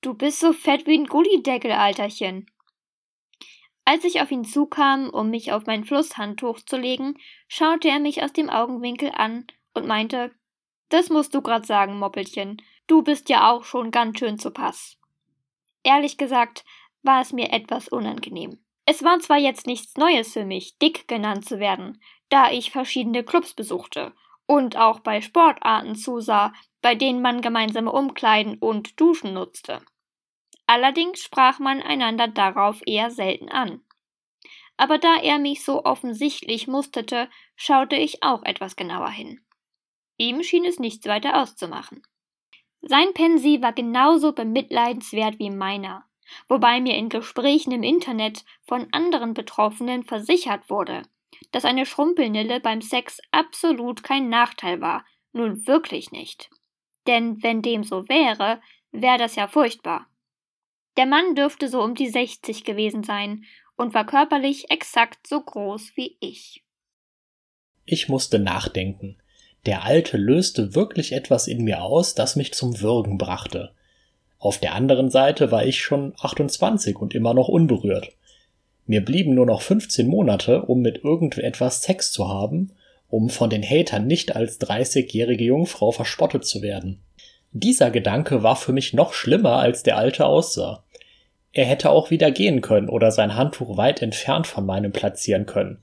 Du bist so fett wie ein Gullideckel, Alterchen. Als ich auf ihn zukam, um mich auf mein Flusshandtuch zu legen, schaute er mich aus dem Augenwinkel an und meinte, das musst du grad sagen, Moppelchen, du bist ja auch schon ganz schön zu Pass. Ehrlich gesagt, war es mir etwas unangenehm. Es war zwar jetzt nichts Neues für mich, dick genannt zu werden, da ich verschiedene Clubs besuchte und auch bei Sportarten zusah, bei denen man gemeinsame Umkleiden und Duschen nutzte. Allerdings sprach man einander darauf eher selten an. Aber da er mich so offensichtlich musterte, schaute ich auch etwas genauer hin. Ihm schien es nichts weiter auszumachen. Sein Pensi war genauso bemitleidenswert wie meiner, wobei mir in Gesprächen im Internet von anderen Betroffenen versichert wurde, dass eine Schrumpelnille beim Sex absolut kein Nachteil war, nun wirklich nicht. Denn wenn dem so wäre, wäre das ja furchtbar. Der Mann dürfte so um die 60 gewesen sein und war körperlich exakt so groß wie ich. Ich musste nachdenken. Der Alte löste wirklich etwas in mir aus, das mich zum Würgen brachte. Auf der anderen Seite war ich schon 28 und immer noch unberührt. Mir blieben nur noch 15 Monate, um mit irgendetwas Sex zu haben, um von den Hatern nicht als 30-jährige Jungfrau verspottet zu werden. Dieser Gedanke war für mich noch schlimmer, als der Alte aussah. Er hätte auch wieder gehen können oder sein Handtuch weit entfernt von meinem platzieren können.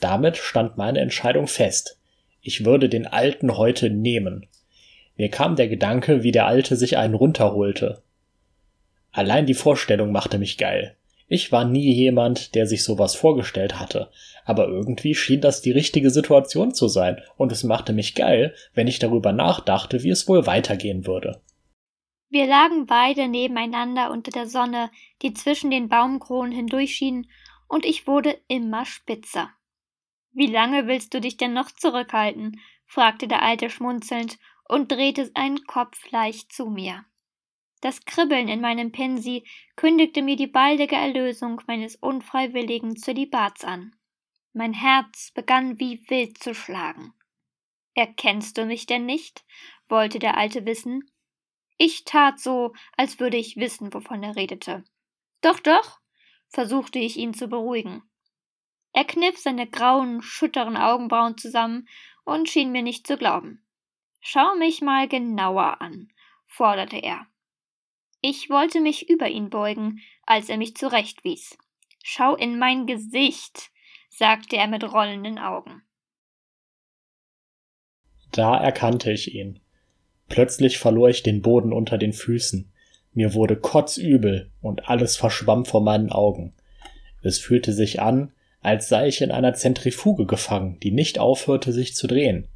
Damit stand meine Entscheidung fest. Ich würde den Alten heute nehmen. Mir kam der Gedanke, wie der Alte sich einen runterholte. Allein die Vorstellung machte mich geil. Ich war nie jemand, der sich sowas vorgestellt hatte, aber irgendwie schien das die richtige Situation zu sein, und es machte mich geil, wenn ich darüber nachdachte, wie es wohl weitergehen würde. Wir lagen beide nebeneinander unter der Sonne, die zwischen den Baumkronen hindurchschien, und ich wurde immer spitzer. Wie lange willst du dich denn noch zurückhalten? fragte der Alte schmunzelnd und drehte seinen Kopf leicht zu mir. Das Kribbeln in meinem Pensi kündigte mir die baldige Erlösung meines unfreiwilligen Zölibats an. Mein Herz begann wie wild zu schlagen. Erkennst du mich denn nicht? wollte der Alte wissen. Ich tat so, als würde ich wissen, wovon er redete. Doch, doch, versuchte ich ihn zu beruhigen. Er kniff seine grauen, schütteren Augenbrauen zusammen und schien mir nicht zu glauben. Schau mich mal genauer an, forderte er. Ich wollte mich über ihn beugen, als er mich zurechtwies. Schau in mein Gesicht, sagte er mit rollenden Augen. Da erkannte ich ihn. Plötzlich verlor ich den Boden unter den Füßen. Mir wurde kotzübel und alles verschwamm vor meinen Augen. Es fühlte sich an, als sei ich in einer Zentrifuge gefangen, die nicht aufhörte, sich zu drehen.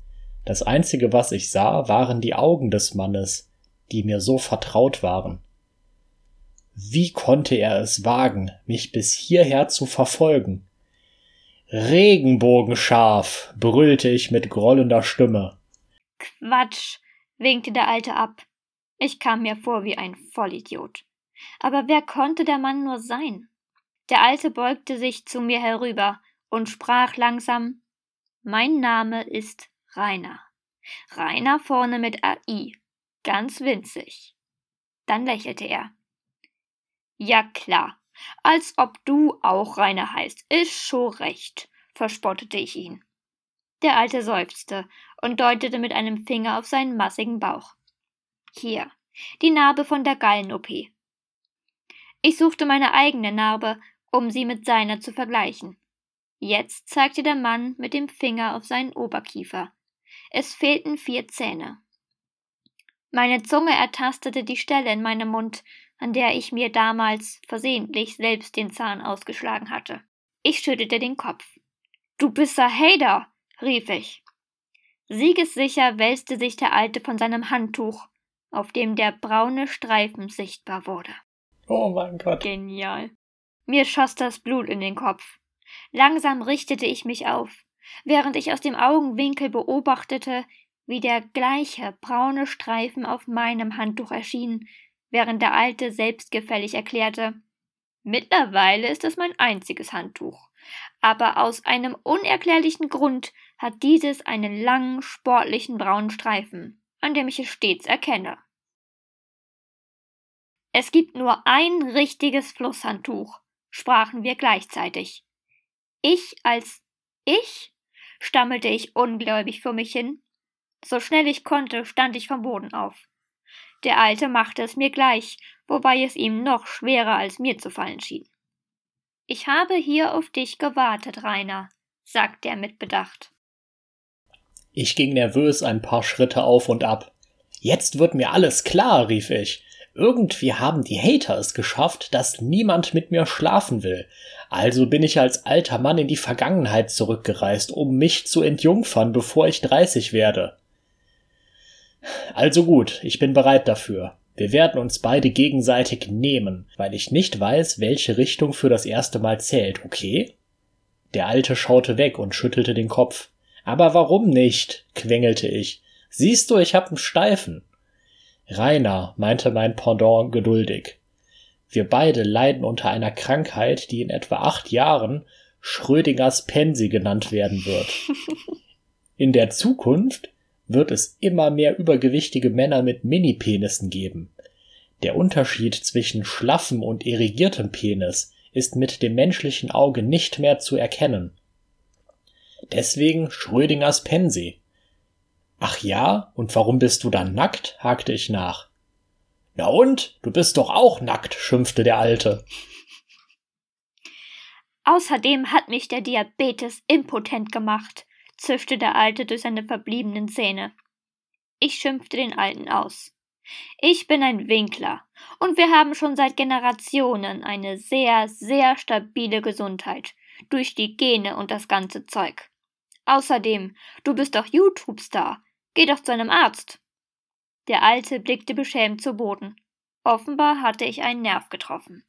Das einzige, was ich sah, waren die Augen des Mannes, die mir so vertraut waren. Wie konnte er es wagen, mich bis hierher zu verfolgen? Regenbogenscharf, brüllte ich mit grollender Stimme. Quatsch, winkte der Alte ab. Ich kam mir vor wie ein Vollidiot. Aber wer konnte der Mann nur sein? Der Alte beugte sich zu mir herüber und sprach langsam Mein Name ist Rainer. Rainer vorne mit AI. Ganz winzig. Dann lächelte er. Ja klar, als ob du auch Rainer heißt, ist schon recht, verspottete ich ihn. Der Alte seufzte und deutete mit einem Finger auf seinen massigen Bauch. Hier, die Narbe von der Gallen-OP. Ich suchte meine eigene Narbe um sie mit seiner zu vergleichen. Jetzt zeigte der Mann mit dem Finger auf seinen Oberkiefer. Es fehlten vier Zähne. Meine Zunge ertastete die Stelle in meinem Mund, an der ich mir damals versehentlich selbst den Zahn ausgeschlagen hatte. Ich schüttelte den Kopf. Du bist a Hader, rief ich. Siegessicher wälzte sich der Alte von seinem Handtuch, auf dem der braune Streifen sichtbar wurde. Oh mein Gott. Genial. Mir schoss das Blut in den Kopf. Langsam richtete ich mich auf, während ich aus dem Augenwinkel beobachtete, wie der gleiche braune Streifen auf meinem Handtuch erschien, während der Alte selbstgefällig erklärte Mittlerweile ist es mein einziges Handtuch, aber aus einem unerklärlichen Grund hat dieses einen langen, sportlichen braunen Streifen, an dem ich es stets erkenne. Es gibt nur ein richtiges Flusshandtuch, sprachen wir gleichzeitig. Ich als ich? stammelte ich ungläubig vor mich hin. So schnell ich konnte, stand ich vom Boden auf. Der Alte machte es mir gleich, wobei es ihm noch schwerer als mir zu fallen schien. Ich habe hier auf dich gewartet, Rainer, sagte er mit Bedacht. Ich ging nervös ein paar Schritte auf und ab. Jetzt wird mir alles klar, rief ich. Irgendwie haben die Hater es geschafft, dass niemand mit mir schlafen will. Also bin ich als alter Mann in die Vergangenheit zurückgereist, um mich zu entjungfern, bevor ich 30 werde. Also gut, ich bin bereit dafür. Wir werden uns beide gegenseitig nehmen, weil ich nicht weiß, welche Richtung für das erste Mal zählt, okay? Der Alte schaute weg und schüttelte den Kopf. Aber warum nicht? quengelte ich. Siehst du, ich hab'n Steifen. Rainer, meinte mein Pendant geduldig. Wir beide leiden unter einer Krankheit, die in etwa acht Jahren Schrödingers Pensi genannt werden wird. In der Zukunft wird es immer mehr übergewichtige Männer mit Mini-Penissen geben. Der Unterschied zwischen schlaffem und irrigiertem Penis ist mit dem menschlichen Auge nicht mehr zu erkennen. Deswegen Schrödingers Pensi. Ach ja, und warum bist du dann nackt? hakte ich nach. Na und? Du bist doch auch nackt, schimpfte der Alte. Außerdem hat mich der Diabetes impotent gemacht, zischte der Alte durch seine verbliebenen Zähne. Ich schimpfte den Alten aus. Ich bin ein Winkler und wir haben schon seit Generationen eine sehr, sehr stabile Gesundheit durch die Gene und das ganze Zeug. Außerdem, du bist doch YouTube-Star. Geh doch zu einem Arzt. Der Alte blickte beschämt zu Boden. Offenbar hatte ich einen Nerv getroffen.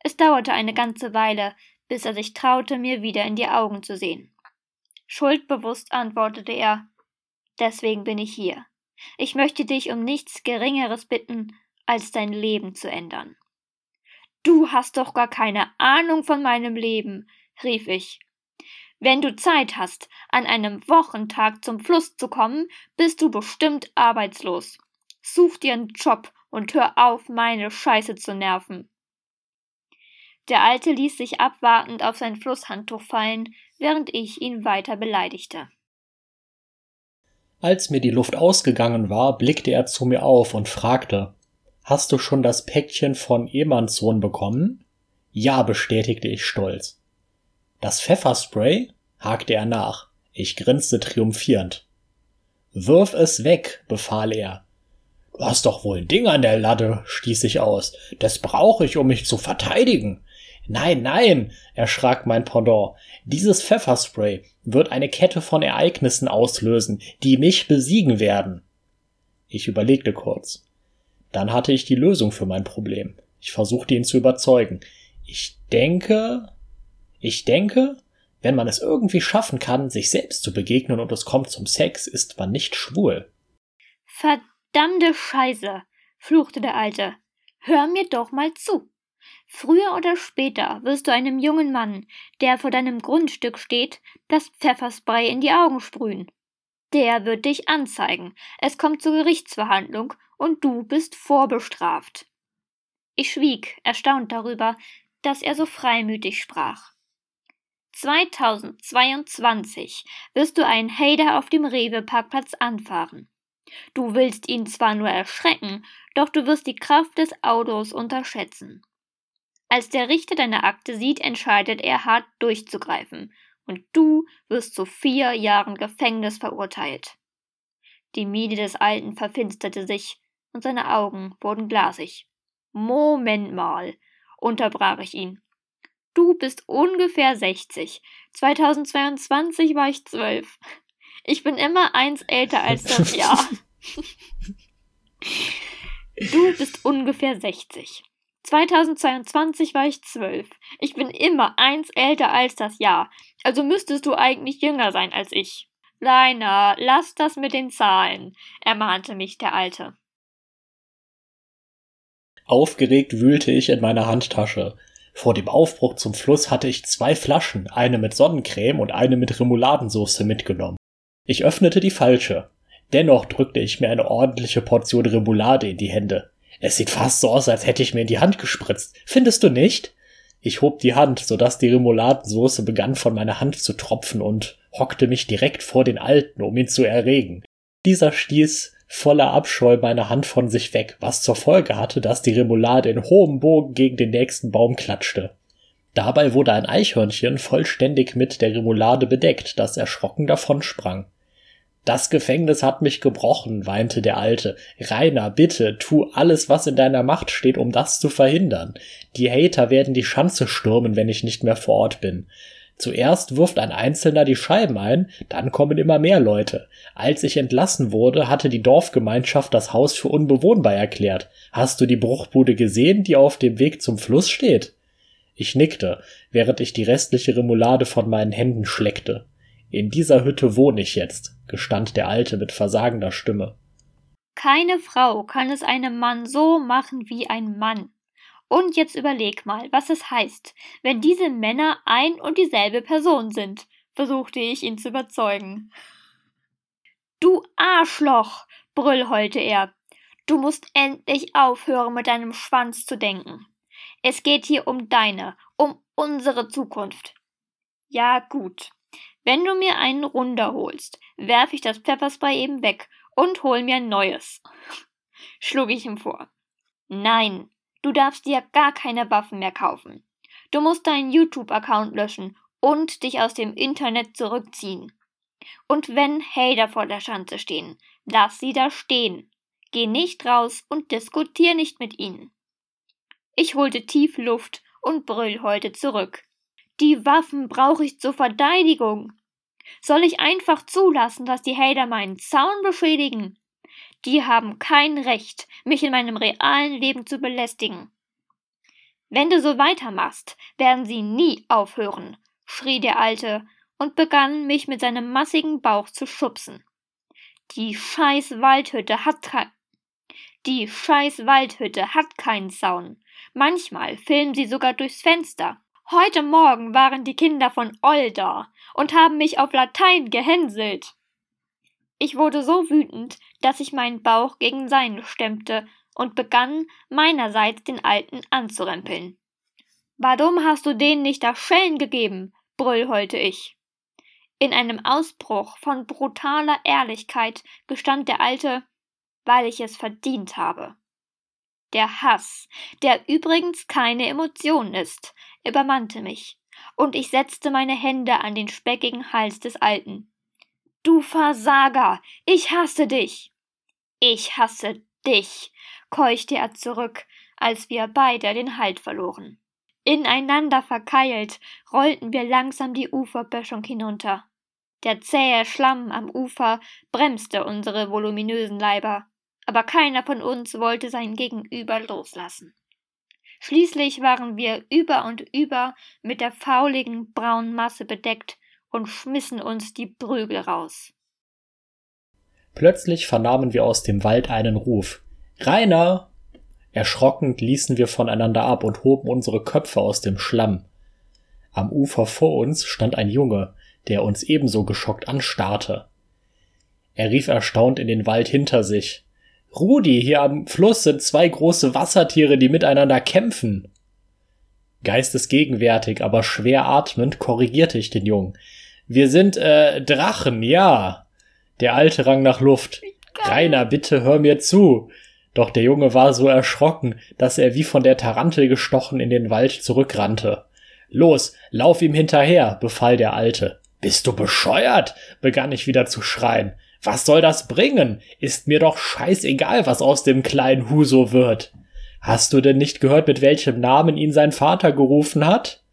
Es dauerte eine ganze Weile, bis er sich traute, mir wieder in die Augen zu sehen. Schuldbewusst antwortete er Deswegen bin ich hier. Ich möchte dich um nichts Geringeres bitten, als dein Leben zu ändern. Du hast doch gar keine Ahnung von meinem Leben, rief ich. Wenn du Zeit hast, an einem Wochentag zum Fluss zu kommen, bist du bestimmt arbeitslos. Such dir einen Job und hör auf, meine Scheiße zu nerven. Der Alte ließ sich abwartend auf sein Flusshandtuch fallen, während ich ihn weiter beleidigte. Als mir die Luft ausgegangen war, blickte er zu mir auf und fragte Hast du schon das Päckchen von Emanns Sohn bekommen? Ja, bestätigte ich stolz. Das Pfefferspray? hakte er nach. Ich grinste triumphierend. Wirf es weg, befahl er. Du hast doch wohl ein Ding an der Latte, stieß ich aus. Das brauche ich, um mich zu verteidigen. Nein, nein, erschrak mein Pendant. Dieses Pfefferspray wird eine Kette von Ereignissen auslösen, die mich besiegen werden. Ich überlegte kurz. Dann hatte ich die Lösung für mein Problem. Ich versuchte ihn zu überzeugen. Ich denke, ich denke, wenn man es irgendwie schaffen kann, sich selbst zu begegnen und es kommt zum Sex, ist man nicht schwul. Verdammte Scheiße, fluchte der Alte. Hör mir doch mal zu. Früher oder später wirst du einem jungen Mann, der vor deinem Grundstück steht, das Pfefferspray in die Augen sprühen. Der wird dich anzeigen, es kommt zur Gerichtsverhandlung und du bist vorbestraft. Ich schwieg, erstaunt darüber, dass er so freimütig sprach. 2022 wirst du einen Hader auf dem Rewe-Parkplatz anfahren. Du willst ihn zwar nur erschrecken, doch du wirst die Kraft des Autos unterschätzen. Als der Richter deine Akte sieht, entscheidet er hart durchzugreifen, und du wirst zu vier Jahren Gefängnis verurteilt. Die Miene des Alten verfinsterte sich, und seine Augen wurden glasig. Moment mal, unterbrach ich ihn. Du bist ungefähr 60. 2022 war ich zwölf. Ich bin immer eins älter als das Jahr. Du bist ungefähr 60. 2022 war ich zwölf. Ich bin immer eins älter als das Jahr. Also müsstest du eigentlich jünger sein als ich. Leiner, lass das mit den Zahlen, ermahnte mich der Alte. Aufgeregt wühlte ich in meiner Handtasche. Vor dem Aufbruch zum Fluss hatte ich zwei Flaschen, eine mit Sonnencreme und eine mit Remouladensauce mitgenommen. Ich öffnete die falsche. Dennoch drückte ich mir eine ordentliche Portion Remoulade in die Hände. Es sieht fast so aus, als hätte ich mir in die Hand gespritzt. Findest du nicht? Ich hob die Hand, so dass die Remouladensoße begann von meiner Hand zu tropfen und hockte mich direkt vor den Alten, um ihn zu erregen. Dieser stieß voller Abscheu meine Hand von sich weg, was zur Folge hatte, dass die Remoulade in hohem Bogen gegen den nächsten Baum klatschte. Dabei wurde ein Eichhörnchen vollständig mit der Remoulade bedeckt, das erschrocken davonsprang. Das Gefängnis hat mich gebrochen, weinte der Alte. Rainer, bitte, tu alles, was in deiner Macht steht, um das zu verhindern. Die Hater werden die Schanze stürmen, wenn ich nicht mehr vor Ort bin. Zuerst wirft ein Einzelner die Scheiben ein, dann kommen immer mehr Leute. Als ich entlassen wurde, hatte die Dorfgemeinschaft das Haus für unbewohnbar erklärt. Hast du die Bruchbude gesehen, die auf dem Weg zum Fluss steht? Ich nickte, während ich die restliche Remoulade von meinen Händen schleckte. In dieser Hütte wohne ich jetzt, gestand der Alte mit versagender Stimme. Keine Frau kann es einem Mann so machen wie ein Mann. Und jetzt überleg mal, was es heißt, wenn diese Männer ein und dieselbe Person sind, versuchte ich ihn zu überzeugen. Du Arschloch, brüllheulte er. Du musst endlich aufhören, mit deinem Schwanz zu denken. Es geht hier um deine, um unsere Zukunft. Ja, gut, wenn du mir einen runterholst, werf ich das Pfefferspray eben weg und hol mir ein neues, schlug ich ihm vor. Nein, du darfst dir gar keine Waffen mehr kaufen. Du musst deinen YouTube-Account löschen und dich aus dem Internet zurückziehen. Und wenn Hater vor der Schanze stehen, lass sie da stehen. Geh nicht raus und diskutier nicht mit ihnen. Ich holte tief Luft und brüll heute zurück. Die Waffen brauche ich zur Verteidigung. Soll ich einfach zulassen, dass die Hater meinen Zaun beschädigen? Die haben kein Recht, mich in meinem realen Leben zu belästigen. Wenn du so weitermachst, werden sie nie aufhören, schrie der Alte und begann mich mit seinem massigen Bauch zu schubsen. Die scheiß Waldhütte hat kein die scheiß Waldhütte hat keinen Zaun. Manchmal filmen sie sogar durchs Fenster. Heute Morgen waren die Kinder von Oll da und haben mich auf Latein gehänselt. Ich wurde so wütend, dass ich meinen Bauch gegen seinen stemmte und begann meinerseits den Alten anzurempeln. Warum hast du denen nicht das Schellen gegeben? brüllholte ich. In einem Ausbruch von brutaler Ehrlichkeit gestand der Alte, weil ich es verdient habe. Der Hass, der übrigens keine Emotion ist, übermannte mich, und ich setzte meine Hände an den speckigen Hals des Alten. Du Versager, ich hasse dich. Ich hasse dich, keuchte er zurück, als wir beide den Halt verloren. Ineinander verkeilt rollten wir langsam die Uferböschung hinunter. Der zähe Schlamm am Ufer bremste unsere voluminösen Leiber, aber keiner von uns wollte sein Gegenüber loslassen. Schließlich waren wir über und über mit der fauligen braunen Masse bedeckt und schmissen uns die Prügel raus. Plötzlich vernahmen wir aus dem Wald einen Ruf. Rainer! Erschrocken ließen wir voneinander ab und hoben unsere Köpfe aus dem Schlamm. Am Ufer vor uns stand ein Junge, der uns ebenso geschockt anstarrte. Er rief erstaunt in den Wald hinter sich. Rudi, hier am Fluss sind zwei große Wassertiere, die miteinander kämpfen. Geistesgegenwärtig, aber schwer atmend, korrigierte ich den Jungen. Wir sind, äh, Drachen, ja. Der Alte rang nach Luft. Rainer, bitte hör mir zu. Doch der Junge war so erschrocken, dass er wie von der Tarantel gestochen in den Wald zurückrannte. Los, lauf ihm hinterher, befahl der Alte. Bist du bescheuert? begann ich wieder zu schreien. Was soll das bringen? Ist mir doch scheißegal, was aus dem kleinen Huso wird. Hast du denn nicht gehört, mit welchem Namen ihn sein Vater gerufen hat?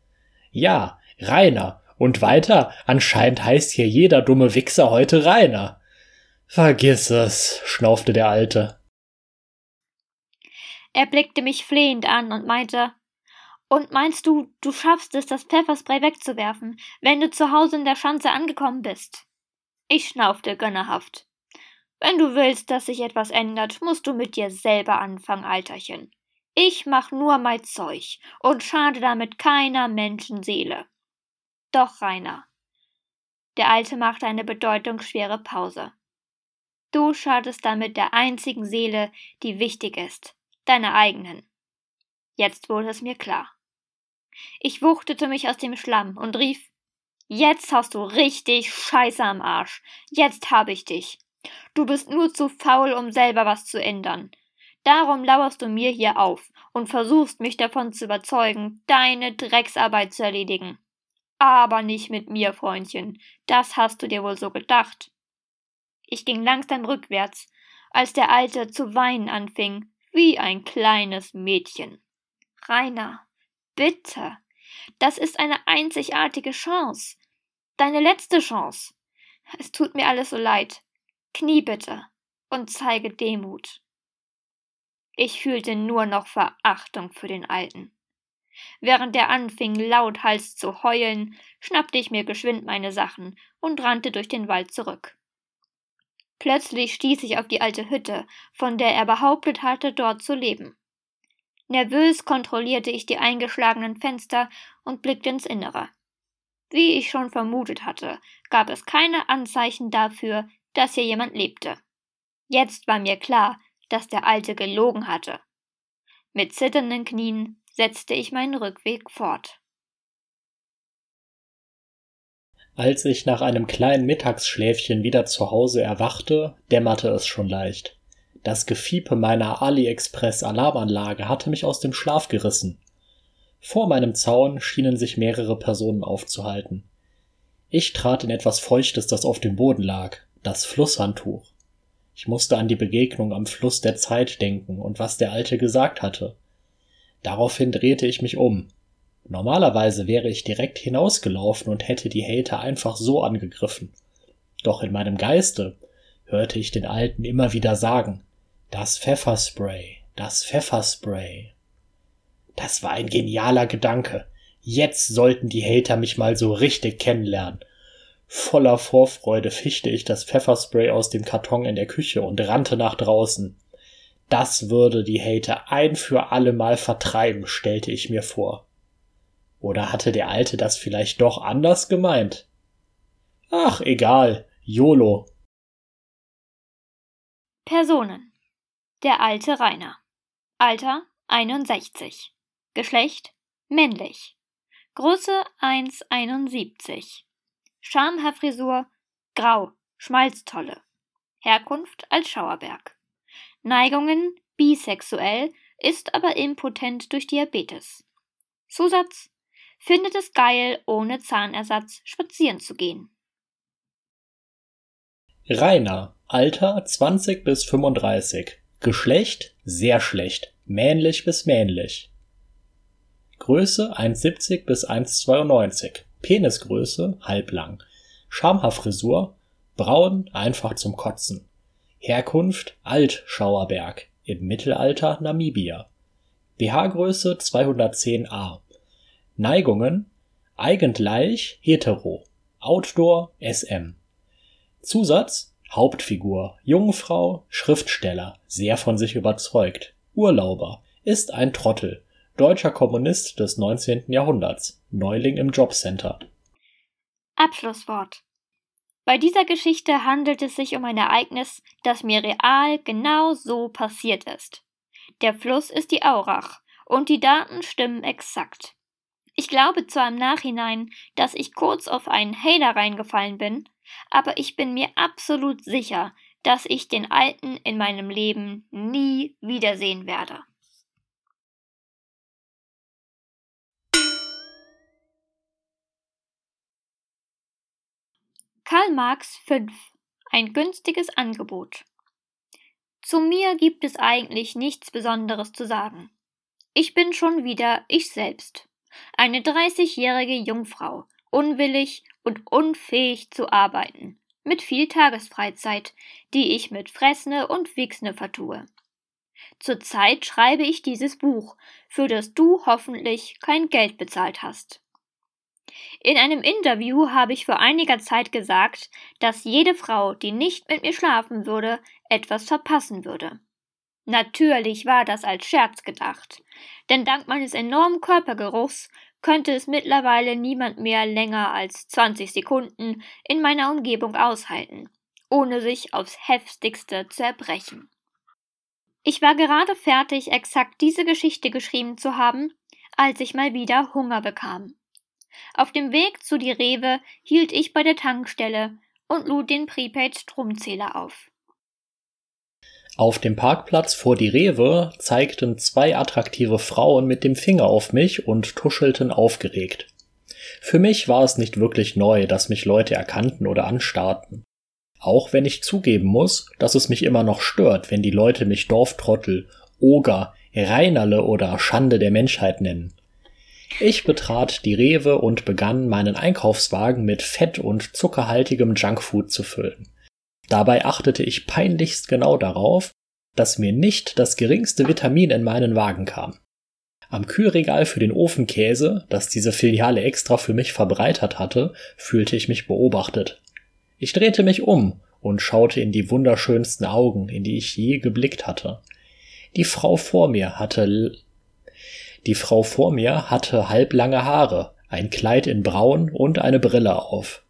Ja, Rainer. Und weiter, anscheinend heißt hier jeder dumme Wichser heute Rainer. Vergiss es, schnaufte der Alte. Er blickte mich flehend an und meinte, und meinst du, du schaffst es, das Pfefferspray wegzuwerfen, wenn du zu Hause in der Schanze angekommen bist? Ich schnaufte gönnerhaft. Wenn du willst, dass sich etwas ändert, musst du mit dir selber anfangen, Alterchen. Ich mach nur mein Zeug und schade damit keiner Menschenseele. Doch, Rainer. Der Alte machte eine bedeutungsschwere Pause. Du schadest damit der einzigen Seele, die wichtig ist, deiner eigenen. Jetzt wurde es mir klar. Ich wuchtete mich aus dem Schlamm und rief Jetzt hast du richtig Scheiße am Arsch. Jetzt hab ich dich. Du bist nur zu faul, um selber was zu ändern. Darum lauerst du mir hier auf und versuchst mich davon zu überzeugen, deine Drecksarbeit zu erledigen. Aber nicht mit mir, Freundchen. Das hast du dir wohl so gedacht. Ich ging langsam rückwärts, als der Alte zu weinen anfing, wie ein kleines Mädchen. Rainer, bitte. Das ist eine einzigartige Chance. Deine letzte Chance. Es tut mir alles so leid. Knie bitte und zeige Demut. Ich fühlte nur noch Verachtung für den Alten. Während er anfing, lauthals zu heulen, schnappte ich mir geschwind meine Sachen und rannte durch den Wald zurück. Plötzlich stieß ich auf die alte Hütte, von der er behauptet hatte, dort zu leben. Nervös kontrollierte ich die eingeschlagenen Fenster und blickte ins Innere. Wie ich schon vermutet hatte, gab es keine Anzeichen dafür, dass hier jemand lebte. Jetzt war mir klar, dass der Alte gelogen hatte. Mit zitternden Knien setzte ich meinen Rückweg fort. Als ich nach einem kleinen Mittagsschläfchen wieder zu Hause erwachte, dämmerte es schon leicht. Das Gefiepe meiner AliExpress-Alarmanlage hatte mich aus dem Schlaf gerissen. Vor meinem Zaun schienen sich mehrere Personen aufzuhalten. Ich trat in etwas Feuchtes, das auf dem Boden lag, das Flusshandtuch. Ich musste an die Begegnung am Fluss der Zeit denken und was der Alte gesagt hatte. Daraufhin drehte ich mich um. Normalerweise wäre ich direkt hinausgelaufen und hätte die Hater einfach so angegriffen. Doch in meinem Geiste hörte ich den Alten immer wieder sagen, das Pfefferspray, das Pfefferspray. Das war ein genialer Gedanke. Jetzt sollten die Hater mich mal so richtig kennenlernen. Voller Vorfreude fischte ich das Pfefferspray aus dem Karton in der Küche und rannte nach draußen. Das würde die Hater ein für alle Mal vertreiben, stellte ich mir vor. Oder hatte der Alte das vielleicht doch anders gemeint? Ach, egal. YOLO. Personen. Der alte Rainer. Alter 61. Geschlecht männlich. Größe 1,71. Schamhaarfrisur grau, Schmalztolle. Herkunft als Schauerberg. Neigungen bisexuell, ist aber impotent durch Diabetes. Zusatz findet es geil, ohne Zahnersatz spazieren zu gehen. Rainer, Alter 20 bis 35. Geschlecht sehr schlecht, männlich bis männlich. Größe 1,70 bis 1,92. Penisgröße halblang. Schamhaarfrisur braun, einfach zum Kotzen. Herkunft Alt-Schauerberg, im Mittelalter Namibia. BH-Größe 210a. Neigungen Eigentleich hetero. Outdoor SM. Zusatz Hauptfigur Jungfrau, Schriftsteller, sehr von sich überzeugt, Urlauber, ist ein Trottel, deutscher Kommunist des 19. Jahrhunderts, Neuling im Jobcenter. Abschlusswort. Bei dieser Geschichte handelt es sich um ein Ereignis, das mir real genau so passiert ist. Der Fluss ist die Aurach und die Daten stimmen exakt. Ich glaube zwar im Nachhinein, dass ich kurz auf einen Hater reingefallen bin, aber ich bin mir absolut sicher, dass ich den Alten in meinem Leben nie wiedersehen werde. Karl Marx 5 Ein günstiges Angebot Zu mir gibt es eigentlich nichts Besonderes zu sagen. Ich bin schon wieder ich selbst. Eine 30-jährige Jungfrau, unwillig und unfähig zu arbeiten, mit viel Tagesfreizeit, die ich mit Fressne und Wichsne vertue. Zurzeit schreibe ich dieses Buch, für das du hoffentlich kein Geld bezahlt hast. In einem Interview habe ich vor einiger Zeit gesagt, dass jede Frau, die nicht mit mir schlafen würde, etwas verpassen würde. Natürlich war das als Scherz gedacht, denn dank meines enormen Körpergeruchs könnte es mittlerweile niemand mehr länger als 20 Sekunden in meiner Umgebung aushalten, ohne sich aufs heftigste zu erbrechen. Ich war gerade fertig, exakt diese Geschichte geschrieben zu haben, als ich mal wieder Hunger bekam. Auf dem Weg zu die Rewe hielt ich bei der Tankstelle und lud den Prepaid-Stromzähler auf. Auf dem Parkplatz vor die Rewe zeigten zwei attraktive Frauen mit dem Finger auf mich und tuschelten aufgeregt. Für mich war es nicht wirklich neu, dass mich Leute erkannten oder anstarrten. Auch wenn ich zugeben muss, dass es mich immer noch stört, wenn die Leute mich Dorftrottel, Oger, Reinerle oder Schande der Menschheit nennen. Ich betrat die Rewe und begann meinen Einkaufswagen mit fett und zuckerhaltigem Junkfood zu füllen. Dabei achtete ich peinlichst genau darauf, dass mir nicht das geringste Vitamin in meinen Wagen kam. Am Kühlregal für den Ofenkäse, das diese Filiale extra für mich verbreitert hatte, fühlte ich mich beobachtet. Ich drehte mich um und schaute in die wunderschönsten Augen, in die ich je geblickt hatte. Die Frau vor mir hatte die Frau vor mir hatte halblange Haare, ein Kleid in Braun und eine Brille auf.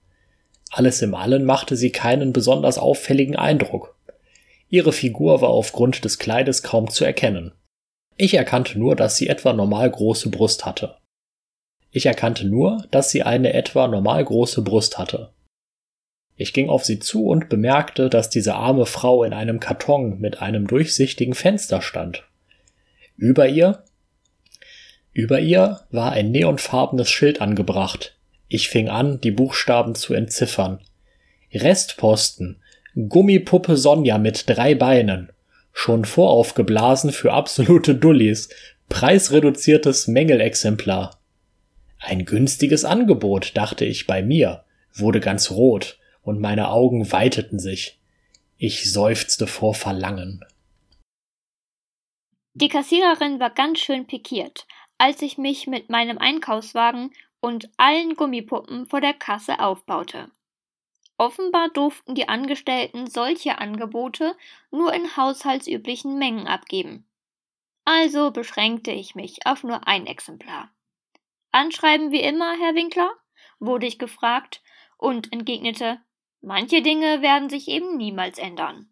Alles im Allen machte sie keinen besonders auffälligen Eindruck. Ihre Figur war aufgrund des Kleides kaum zu erkennen. Ich erkannte nur, dass sie etwa normal große Brust hatte. Ich erkannte nur, dass sie eine etwa normal große Brust hatte. Ich ging auf sie zu und bemerkte, dass diese arme Frau in einem Karton mit einem durchsichtigen Fenster stand. Über ihr über ihr war ein neonfarbenes Schild angebracht. Ich fing an, die Buchstaben zu entziffern. Restposten Gummipuppe Sonja mit drei Beinen. Schon voraufgeblasen für absolute Dullis. Preisreduziertes Mängelexemplar. Ein günstiges Angebot, dachte ich bei mir, wurde ganz rot und meine Augen weiteten sich. Ich seufzte vor Verlangen. Die Kassiererin war ganz schön pikiert, als ich mich mit meinem Einkaufswagen und allen Gummipuppen vor der Kasse aufbaute. Offenbar durften die Angestellten solche Angebote nur in haushaltsüblichen Mengen abgeben. Also beschränkte ich mich auf nur ein Exemplar. Anschreiben wie immer, Herr Winkler? wurde ich gefragt und entgegnete, manche Dinge werden sich eben niemals ändern.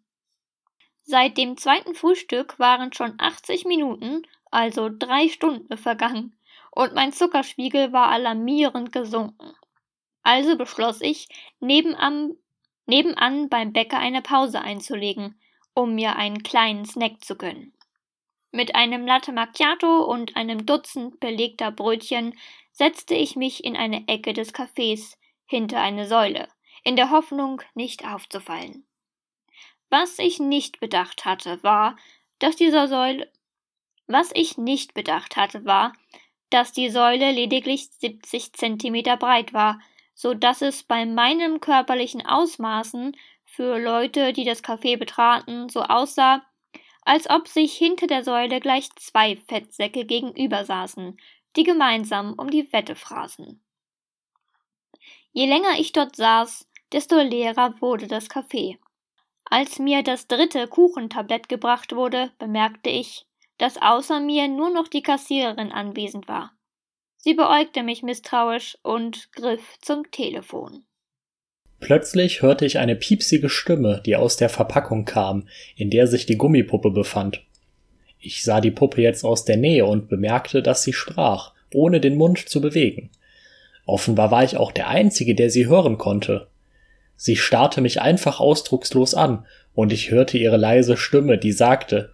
Seit dem zweiten Frühstück waren schon 80 Minuten, also drei Stunden vergangen, und mein Zuckerspiegel war alarmierend gesunken. Also beschloss ich, nebenan, nebenan beim Bäcker eine Pause einzulegen, um mir einen kleinen Snack zu gönnen. Mit einem Latte Macchiato und einem Dutzend belegter Brötchen setzte ich mich in eine Ecke des Cafés hinter eine Säule, in der Hoffnung, nicht aufzufallen. Was ich nicht bedacht hatte, war, dass dieser Säule was ich nicht bedacht hatte, war, dass die Säule lediglich 70 Zentimeter breit war, so dass es bei meinen körperlichen Ausmaßen für Leute, die das Café betraten, so aussah, als ob sich hinter der Säule gleich zwei Fettsäcke gegenüber saßen, die gemeinsam um die Wette fraßen. Je länger ich dort saß, desto leerer wurde das Café. Als mir das dritte Kuchentablett gebracht wurde, bemerkte ich, dass außer mir nur noch die Kassiererin anwesend war. Sie beäugte mich misstrauisch und griff zum Telefon. Plötzlich hörte ich eine piepsige Stimme, die aus der Verpackung kam, in der sich die Gummipuppe befand. Ich sah die Puppe jetzt aus der Nähe und bemerkte, dass sie sprach, ohne den Mund zu bewegen. Offenbar war ich auch der Einzige, der sie hören konnte. Sie starrte mich einfach ausdruckslos an, und ich hörte ihre leise Stimme, die sagte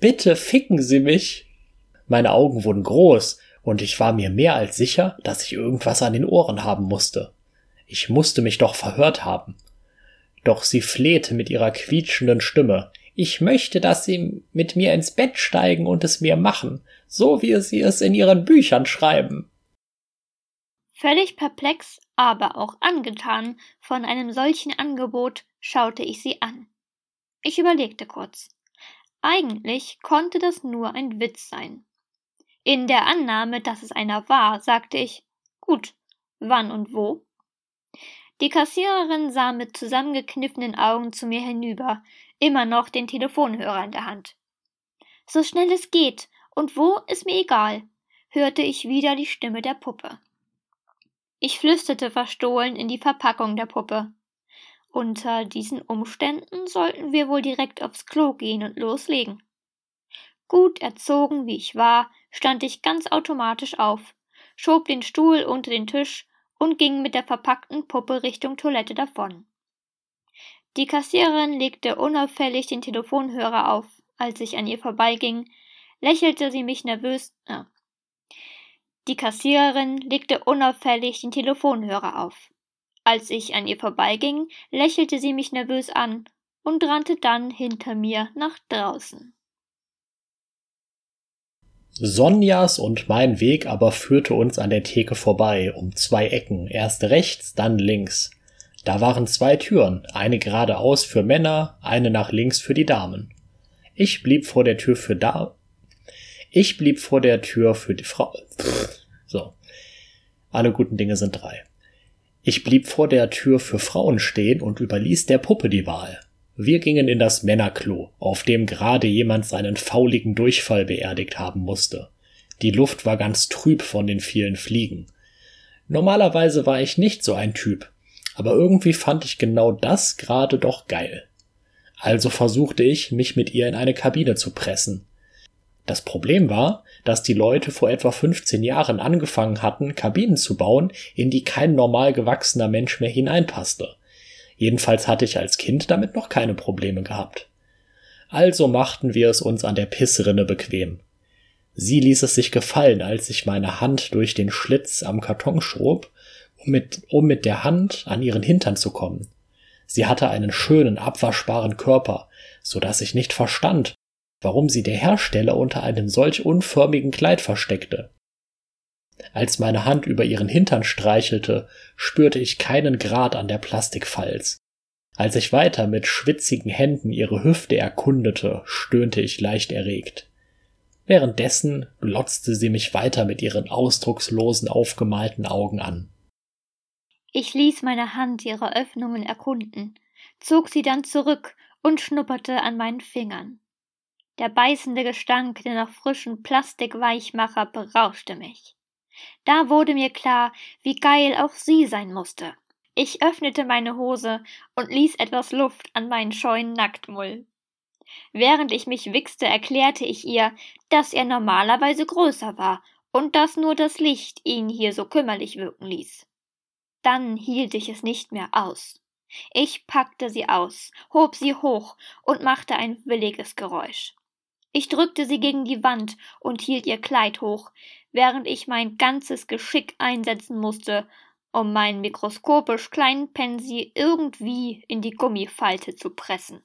Bitte ficken Sie mich. Meine Augen wurden groß, und ich war mir mehr als sicher, dass ich irgendwas an den Ohren haben musste. Ich musste mich doch verhört haben. Doch sie flehte mit ihrer quietschenden Stimme. Ich möchte, dass Sie mit mir ins Bett steigen und es mir machen, so wie Sie es in Ihren Büchern schreiben. Völlig perplex, aber auch angetan von einem solchen Angebot, schaute ich sie an. Ich überlegte kurz. Eigentlich konnte das nur ein Witz sein. In der Annahme, dass es einer war, sagte ich Gut, wann und wo? Die Kassiererin sah mit zusammengekniffenen Augen zu mir hinüber, immer noch den Telefonhörer in der Hand. So schnell es geht, und wo ist mir egal, hörte ich wieder die Stimme der Puppe. Ich flüsterte verstohlen in die Verpackung der Puppe. Unter diesen Umständen sollten wir wohl direkt aufs Klo gehen und loslegen. Gut erzogen wie ich war, stand ich ganz automatisch auf, schob den Stuhl unter den Tisch und ging mit der verpackten Puppe Richtung Toilette davon. Die Kassiererin legte unauffällig den Telefonhörer auf. Als ich an ihr vorbeiging, lächelte sie mich nervös. Äh, die Kassiererin legte unauffällig den Telefonhörer auf. Als ich an ihr vorbeiging, lächelte sie mich nervös an und rannte dann hinter mir nach draußen. Sonjas und mein Weg aber führte uns an der Theke vorbei, um zwei Ecken, erst rechts, dann links. Da waren zwei Türen, eine geradeaus für Männer, eine nach links für die Damen. Ich blieb vor der Tür für da ich blieb vor der Tür für die Frau. So. Alle guten Dinge sind drei. Ich blieb vor der Tür für Frauen stehen und überließ der Puppe die Wahl. Wir gingen in das Männerklo, auf dem gerade jemand seinen fauligen Durchfall beerdigt haben musste. Die Luft war ganz trüb von den vielen Fliegen. Normalerweise war ich nicht so ein Typ, aber irgendwie fand ich genau das gerade doch geil. Also versuchte ich, mich mit ihr in eine Kabine zu pressen. Das Problem war, dass die Leute vor etwa 15 Jahren angefangen hatten, Kabinen zu bauen, in die kein normal gewachsener Mensch mehr hineinpasste. Jedenfalls hatte ich als Kind damit noch keine Probleme gehabt. Also machten wir es uns an der Pissrinne bequem. Sie ließ es sich gefallen, als ich meine Hand durch den Schlitz am Karton schob, um mit, um mit der Hand an ihren Hintern zu kommen. Sie hatte einen schönen, abwaschbaren Körper, so dass ich nicht verstand, warum sie der Hersteller unter einem solch unförmigen Kleid versteckte. Als meine Hand über ihren Hintern streichelte, spürte ich keinen Grad an der Plastikfalz. Als ich weiter mit schwitzigen Händen ihre Hüfte erkundete, stöhnte ich leicht erregt. Währenddessen glotzte sie mich weiter mit ihren ausdruckslosen aufgemalten Augen an. Ich ließ meine Hand ihre Öffnungen erkunden, zog sie dann zurück und schnupperte an meinen Fingern. Der beißende Gestank der noch frischen Plastikweichmacher berauschte mich. Da wurde mir klar, wie geil auch sie sein musste. Ich öffnete meine Hose und ließ etwas Luft an meinen scheuen Nacktmull. Während ich mich wichste, erklärte ich ihr, dass er normalerweise größer war und dass nur das Licht ihn hier so kümmerlich wirken ließ. Dann hielt ich es nicht mehr aus. Ich packte sie aus, hob sie hoch und machte ein williges Geräusch. Ich drückte sie gegen die Wand und hielt ihr Kleid hoch, während ich mein ganzes Geschick einsetzen musste, um meinen mikroskopisch kleinen Pensi irgendwie in die Gummifalte zu pressen.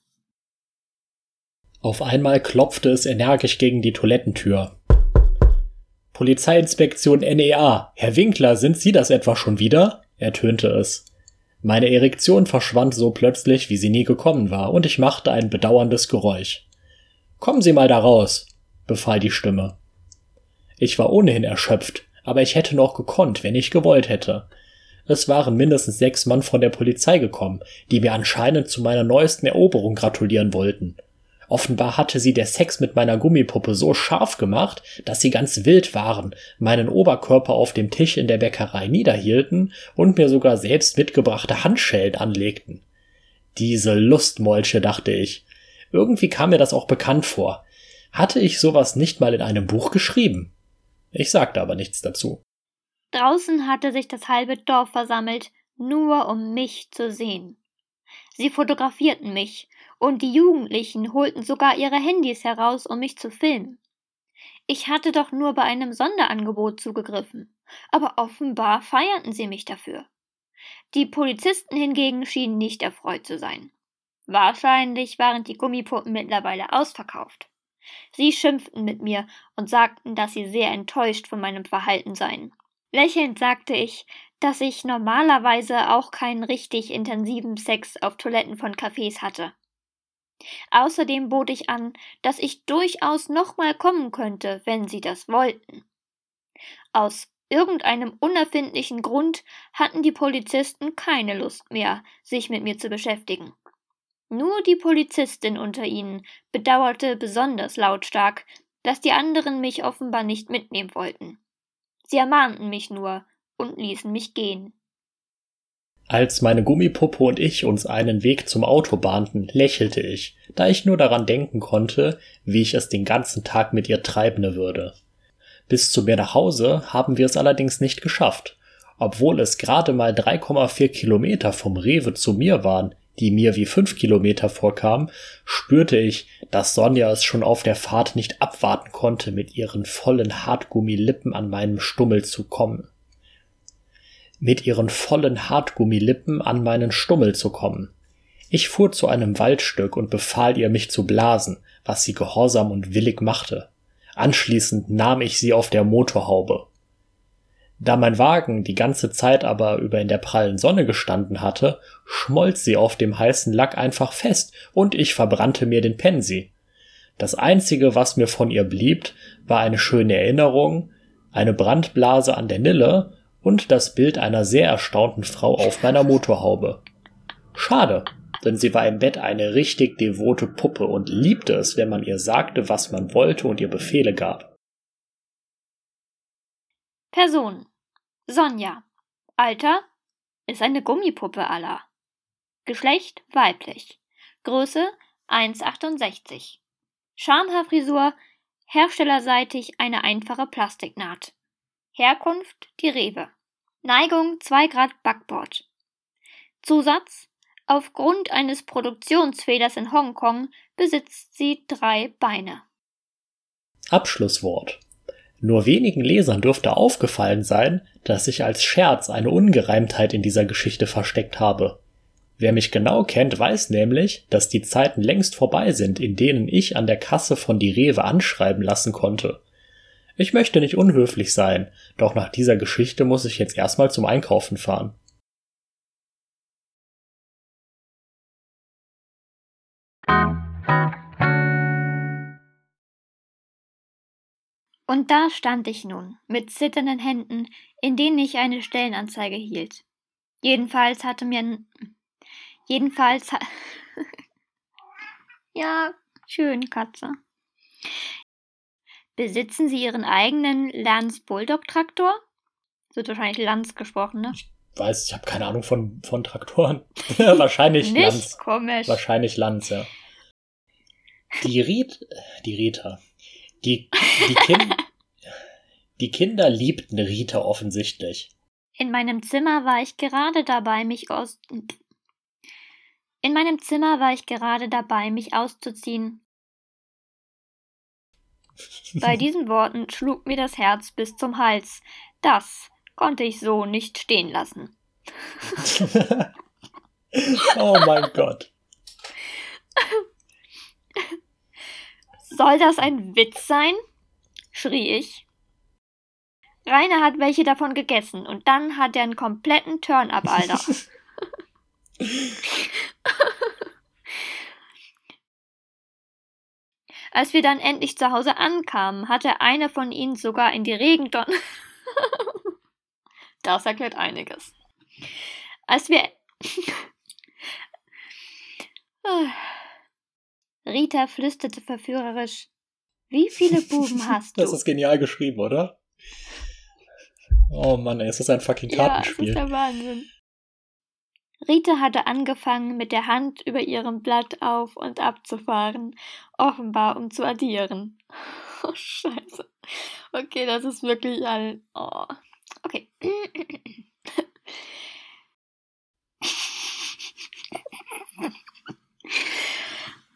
Auf einmal klopfte es energisch gegen die Toilettentür. Polizeiinspektion NEA. Herr Winkler, sind Sie das etwa schon wieder? ertönte es. Meine Erektion verschwand so plötzlich, wie sie nie gekommen war, und ich machte ein bedauerndes Geräusch. Kommen Sie mal da raus, befahl die Stimme. Ich war ohnehin erschöpft, aber ich hätte noch gekonnt, wenn ich gewollt hätte. Es waren mindestens sechs Mann von der Polizei gekommen, die mir anscheinend zu meiner neuesten Eroberung gratulieren wollten. Offenbar hatte sie der Sex mit meiner Gummipuppe so scharf gemacht, dass sie ganz wild waren, meinen Oberkörper auf dem Tisch in der Bäckerei niederhielten und mir sogar selbst mitgebrachte Handschellen anlegten. Diese Lustmolche, dachte ich. Irgendwie kam mir das auch bekannt vor. Hatte ich sowas nicht mal in einem Buch geschrieben? Ich sagte aber nichts dazu. Draußen hatte sich das halbe Dorf versammelt, nur um mich zu sehen. Sie fotografierten mich, und die Jugendlichen holten sogar ihre Handys heraus, um mich zu filmen. Ich hatte doch nur bei einem Sonderangebot zugegriffen, aber offenbar feierten sie mich dafür. Die Polizisten hingegen schienen nicht erfreut zu sein. Wahrscheinlich waren die Gummipuppen mittlerweile ausverkauft. Sie schimpften mit mir und sagten, dass sie sehr enttäuscht von meinem Verhalten seien. Lächelnd sagte ich, dass ich normalerweise auch keinen richtig intensiven Sex auf Toiletten von Cafés hatte. Außerdem bot ich an, dass ich durchaus nochmal kommen könnte, wenn sie das wollten. Aus irgendeinem unerfindlichen Grund hatten die Polizisten keine Lust mehr, sich mit mir zu beschäftigen. Nur die Polizistin unter ihnen bedauerte besonders lautstark, dass die anderen mich offenbar nicht mitnehmen wollten. Sie ermahnten mich nur und ließen mich gehen. Als meine Gummipuppe und ich uns einen Weg zum Auto bahnten, lächelte ich, da ich nur daran denken konnte, wie ich es den ganzen Tag mit ihr treiben würde. Bis zu mir nach Hause haben wir es allerdings nicht geschafft. Obwohl es gerade mal 3,4 Kilometer vom Rewe zu mir waren, die mir wie fünf Kilometer vorkam, spürte ich, dass Sonja es schon auf der Fahrt nicht abwarten konnte, mit ihren vollen Hartgummilippen an meinem Stummel zu kommen. Mit ihren vollen Hartgummilippen an meinen Stummel zu kommen. Ich fuhr zu einem Waldstück und befahl ihr, mich zu blasen, was sie gehorsam und willig machte. Anschließend nahm ich sie auf der Motorhaube. Da mein Wagen die ganze Zeit aber über in der prallen Sonne gestanden hatte, schmolz sie auf dem heißen Lack einfach fest und ich verbrannte mir den Pensi. Das einzige, was mir von ihr blieb, war eine schöne Erinnerung, eine Brandblase an der Nille und das Bild einer sehr erstaunten Frau auf meiner Motorhaube. Schade, denn sie war im Bett eine richtig devote Puppe und liebte es, wenn man ihr sagte, was man wollte und ihr Befehle gab. Person Sonja. Alter ist eine Gummipuppe aller. Geschlecht weiblich. Größe 1,68. Schamhaarfrisur, herstellerseitig eine einfache Plastiknaht. Herkunft die Rewe. Neigung 2 Grad Backbord. Zusatz Aufgrund eines Produktionsfehlers in Hongkong besitzt sie drei Beine. Abschlusswort nur wenigen Lesern dürfte aufgefallen sein, dass ich als Scherz eine Ungereimtheit in dieser Geschichte versteckt habe. Wer mich genau kennt, weiß nämlich, dass die Zeiten längst vorbei sind, in denen ich an der Kasse von die Rewe anschreiben lassen konnte. Ich möchte nicht unhöflich sein, doch nach dieser Geschichte muss ich jetzt erstmal zum Einkaufen fahren. Und da stand ich nun, mit zitternden Händen, in denen ich eine Stellenanzeige hielt. Jedenfalls hatte mir. Jedenfalls. Ha ja, schön, Katze. Besitzen Sie Ihren eigenen Lanz Bulldog Traktor? Wird wahrscheinlich Lanz gesprochen, ne? Ich weiß, ich habe keine Ahnung von, von Traktoren. Wahrscheinlich Nicht Lanz. komisch. Wahrscheinlich Lanz, ja. Die Ried, die Rita. Die, die, kind, die Kinder liebten Rita offensichtlich. In meinem Zimmer war ich gerade dabei, mich aus. In meinem Zimmer war ich gerade dabei, mich auszuziehen. Bei diesen Worten schlug mir das Herz bis zum Hals. Das konnte ich so nicht stehen lassen. oh mein Gott. Soll das ein Witz sein? schrie ich. Rainer hat welche davon gegessen und dann hat er einen kompletten Turn-up, Alter. Als wir dann endlich zu Hause ankamen, hatte eine von ihnen sogar in die Regentonne. das erklärt einiges. Als wir. Rita flüsterte verführerisch: Wie viele Buben hast du? Das ist genial geschrieben, oder? Oh Mann, ey, es ist ein fucking Kartenspiel. Ja, das ist der Wahnsinn. Rita hatte angefangen, mit der Hand über ihrem Blatt auf und ab zu fahren, offenbar um zu addieren. Oh, scheiße. Okay, das ist wirklich ein... Oh. Okay.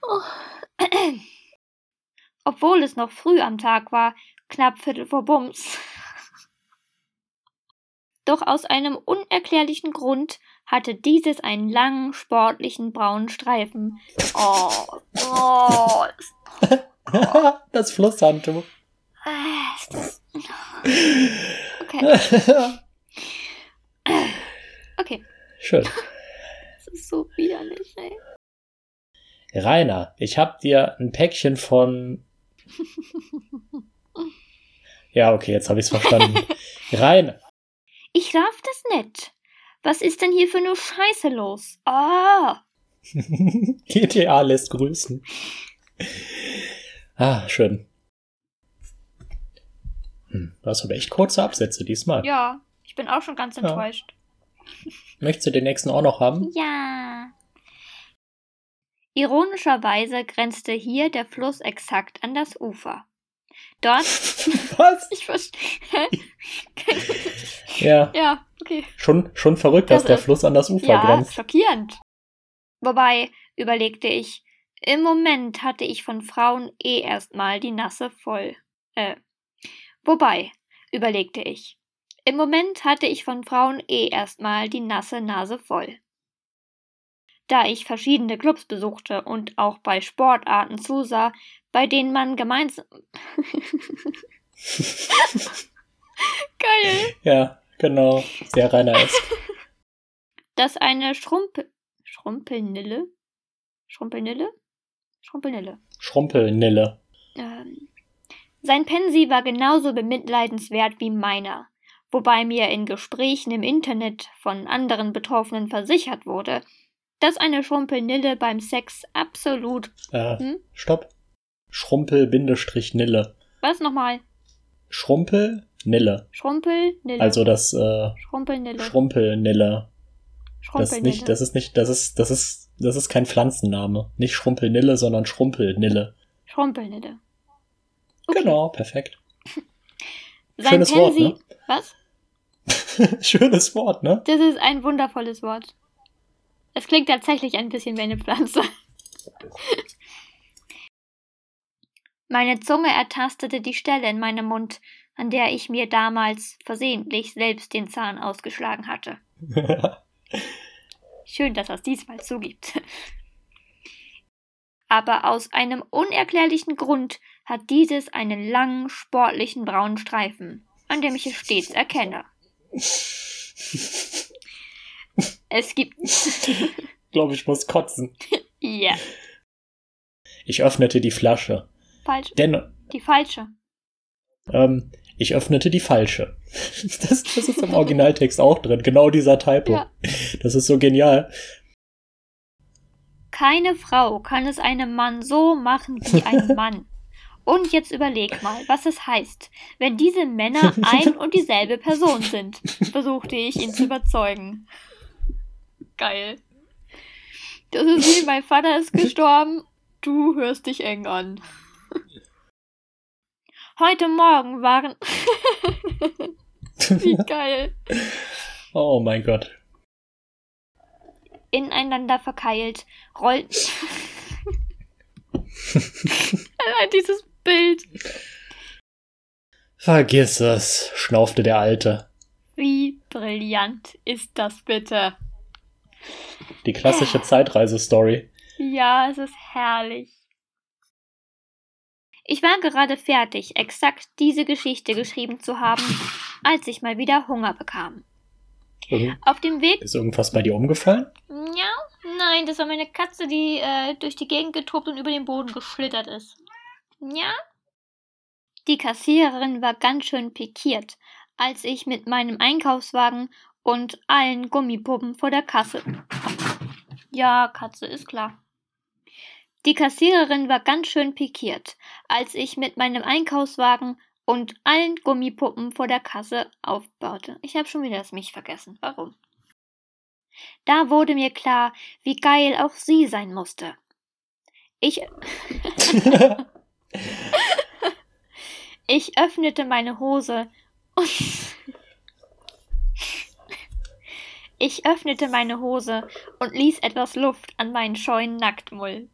Oh. Obwohl es noch früh am Tag war, knapp Viertel vor Bums. Doch aus einem unerklärlichen Grund hatte dieses einen langen, sportlichen braunen Streifen. Oh, oh. oh. das Flusshandtuch. Ah. Okay. Okay. Schön. Das ist so widerlich, ey. Rainer, ich hab dir ein Päckchen von. ja, okay, jetzt habe ich's verstanden. Rainer. Ich raff das nicht. Was ist denn hier für eine Scheiße los? Ah! GTA lässt grüßen. Ah, schön. Hm, du hast aber echt kurze Absätze diesmal. Ja, ich bin auch schon ganz enttäuscht. Ja. Möchtest du den nächsten auch noch haben? Ja. Ironischerweise grenzte hier der Fluss exakt an das Ufer. Dort. Was? Ich verstehe. ja. Ja, okay. Schon, schon verrückt, dass Das der ist- Fluss an das Ufer Ja, grenzt. schockierend. Wobei, überlegte ich, im Moment hatte ich von Frauen eh erstmal die Nasse voll. Äh, wobei, überlegte ich, im Moment hatte ich von Frauen eh erstmal die nasse Nase voll. Da ich verschiedene Clubs besuchte und auch bei Sportarten zusah, bei denen man gemeinsam. Geil! Ja, genau. Sehr Rainer ist. dass eine Schrumpel. Schrumpelnille? Schrumpelnille? Schrumpelnille. Schrumpelnille. Ähm, sein Pensi war genauso bemitleidenswert wie meiner, wobei mir in Gesprächen im Internet von anderen Betroffenen versichert wurde, dass eine Schrumpelnille beim Sex absolut. Äh, Hm? Stopp. Schrumpel-Nille. Was nochmal? Schrumpel-Nille. Schrumpelnille. Also das äh, Schrumpelnille. Schrumpelnille. Das ist nicht, das ist nicht, das ist, das ist, das ist kein Pflanzenname. Nicht Schrumpelnille, sondern Schrumpelnille. Schrumpelnille. Okay. Genau, perfekt. Sein Schönes Wort, Pensi. ne? Was? Schönes Wort, ne? Das ist ein wundervolles Wort. Es klingt tatsächlich ein bisschen wie eine Pflanze. Meine Zunge ertastete die Stelle in meinem Mund, an der ich mir damals versehentlich selbst den Zahn ausgeschlagen hatte. Schön, dass er es diesmal zugibt. Aber aus einem unerklärlichen Grund hat dieses einen langen, sportlichen braunen Streifen, an dem ich es stets erkenne. Es gibt. Ich glaube, ich muss kotzen. Ja, Ich öffnete die Flasche. Falsch. Denn Die falsche. ähm, ich öffnete die falsche. Das, das ist im Originaltext auch drin, genau dieser Typo. Ja. Das ist so genial. Keine Frau kann es einem Mann so machen wie ein Mann. Und jetzt überleg mal, was es heißt, wenn diese Männer ein und dieselbe Person sind, versuchte ich ihn zu überzeugen. Geil. Das ist wie mein Vater ist gestorben, du hörst dich eng an. Heute Morgen waren. wie geil. Oh mein Gott. ineinander verkeilt, rollten. Allein dieses Bild. Vergiss es, schnaufte der Alte. Wie brillant ist das bitte? Die klassische Zeitreisestory. Ja, es ist herrlich. Ich war gerade fertig, exakt diese Geschichte geschrieben zu haben, als ich mal wieder Hunger bekam. Irgend- Auf dem Weg. Ist irgendwas bei dir umgefallen? Ja, nein, das war meine Katze, die äh, durch die Gegend getobt und über den Boden geschlittert ist. Ja? Die Kassiererin war ganz schön pikiert, als ich mit meinem Einkaufswagen und allen Gummipuppen vor der Kasse. Ja, Katze ist klar. Die Kassiererin war ganz schön pikiert, als ich mit meinem Einkaufswagen und allen Gummipuppen vor der Kasse aufbaute. Ich habe schon wieder das mich vergessen. Warum? Da wurde mir klar, wie geil auch sie sein musste. Ich, ich öffnete meine Hose und ich öffnete meine Hose und ließ etwas Luft an meinen scheuen Nacktmull.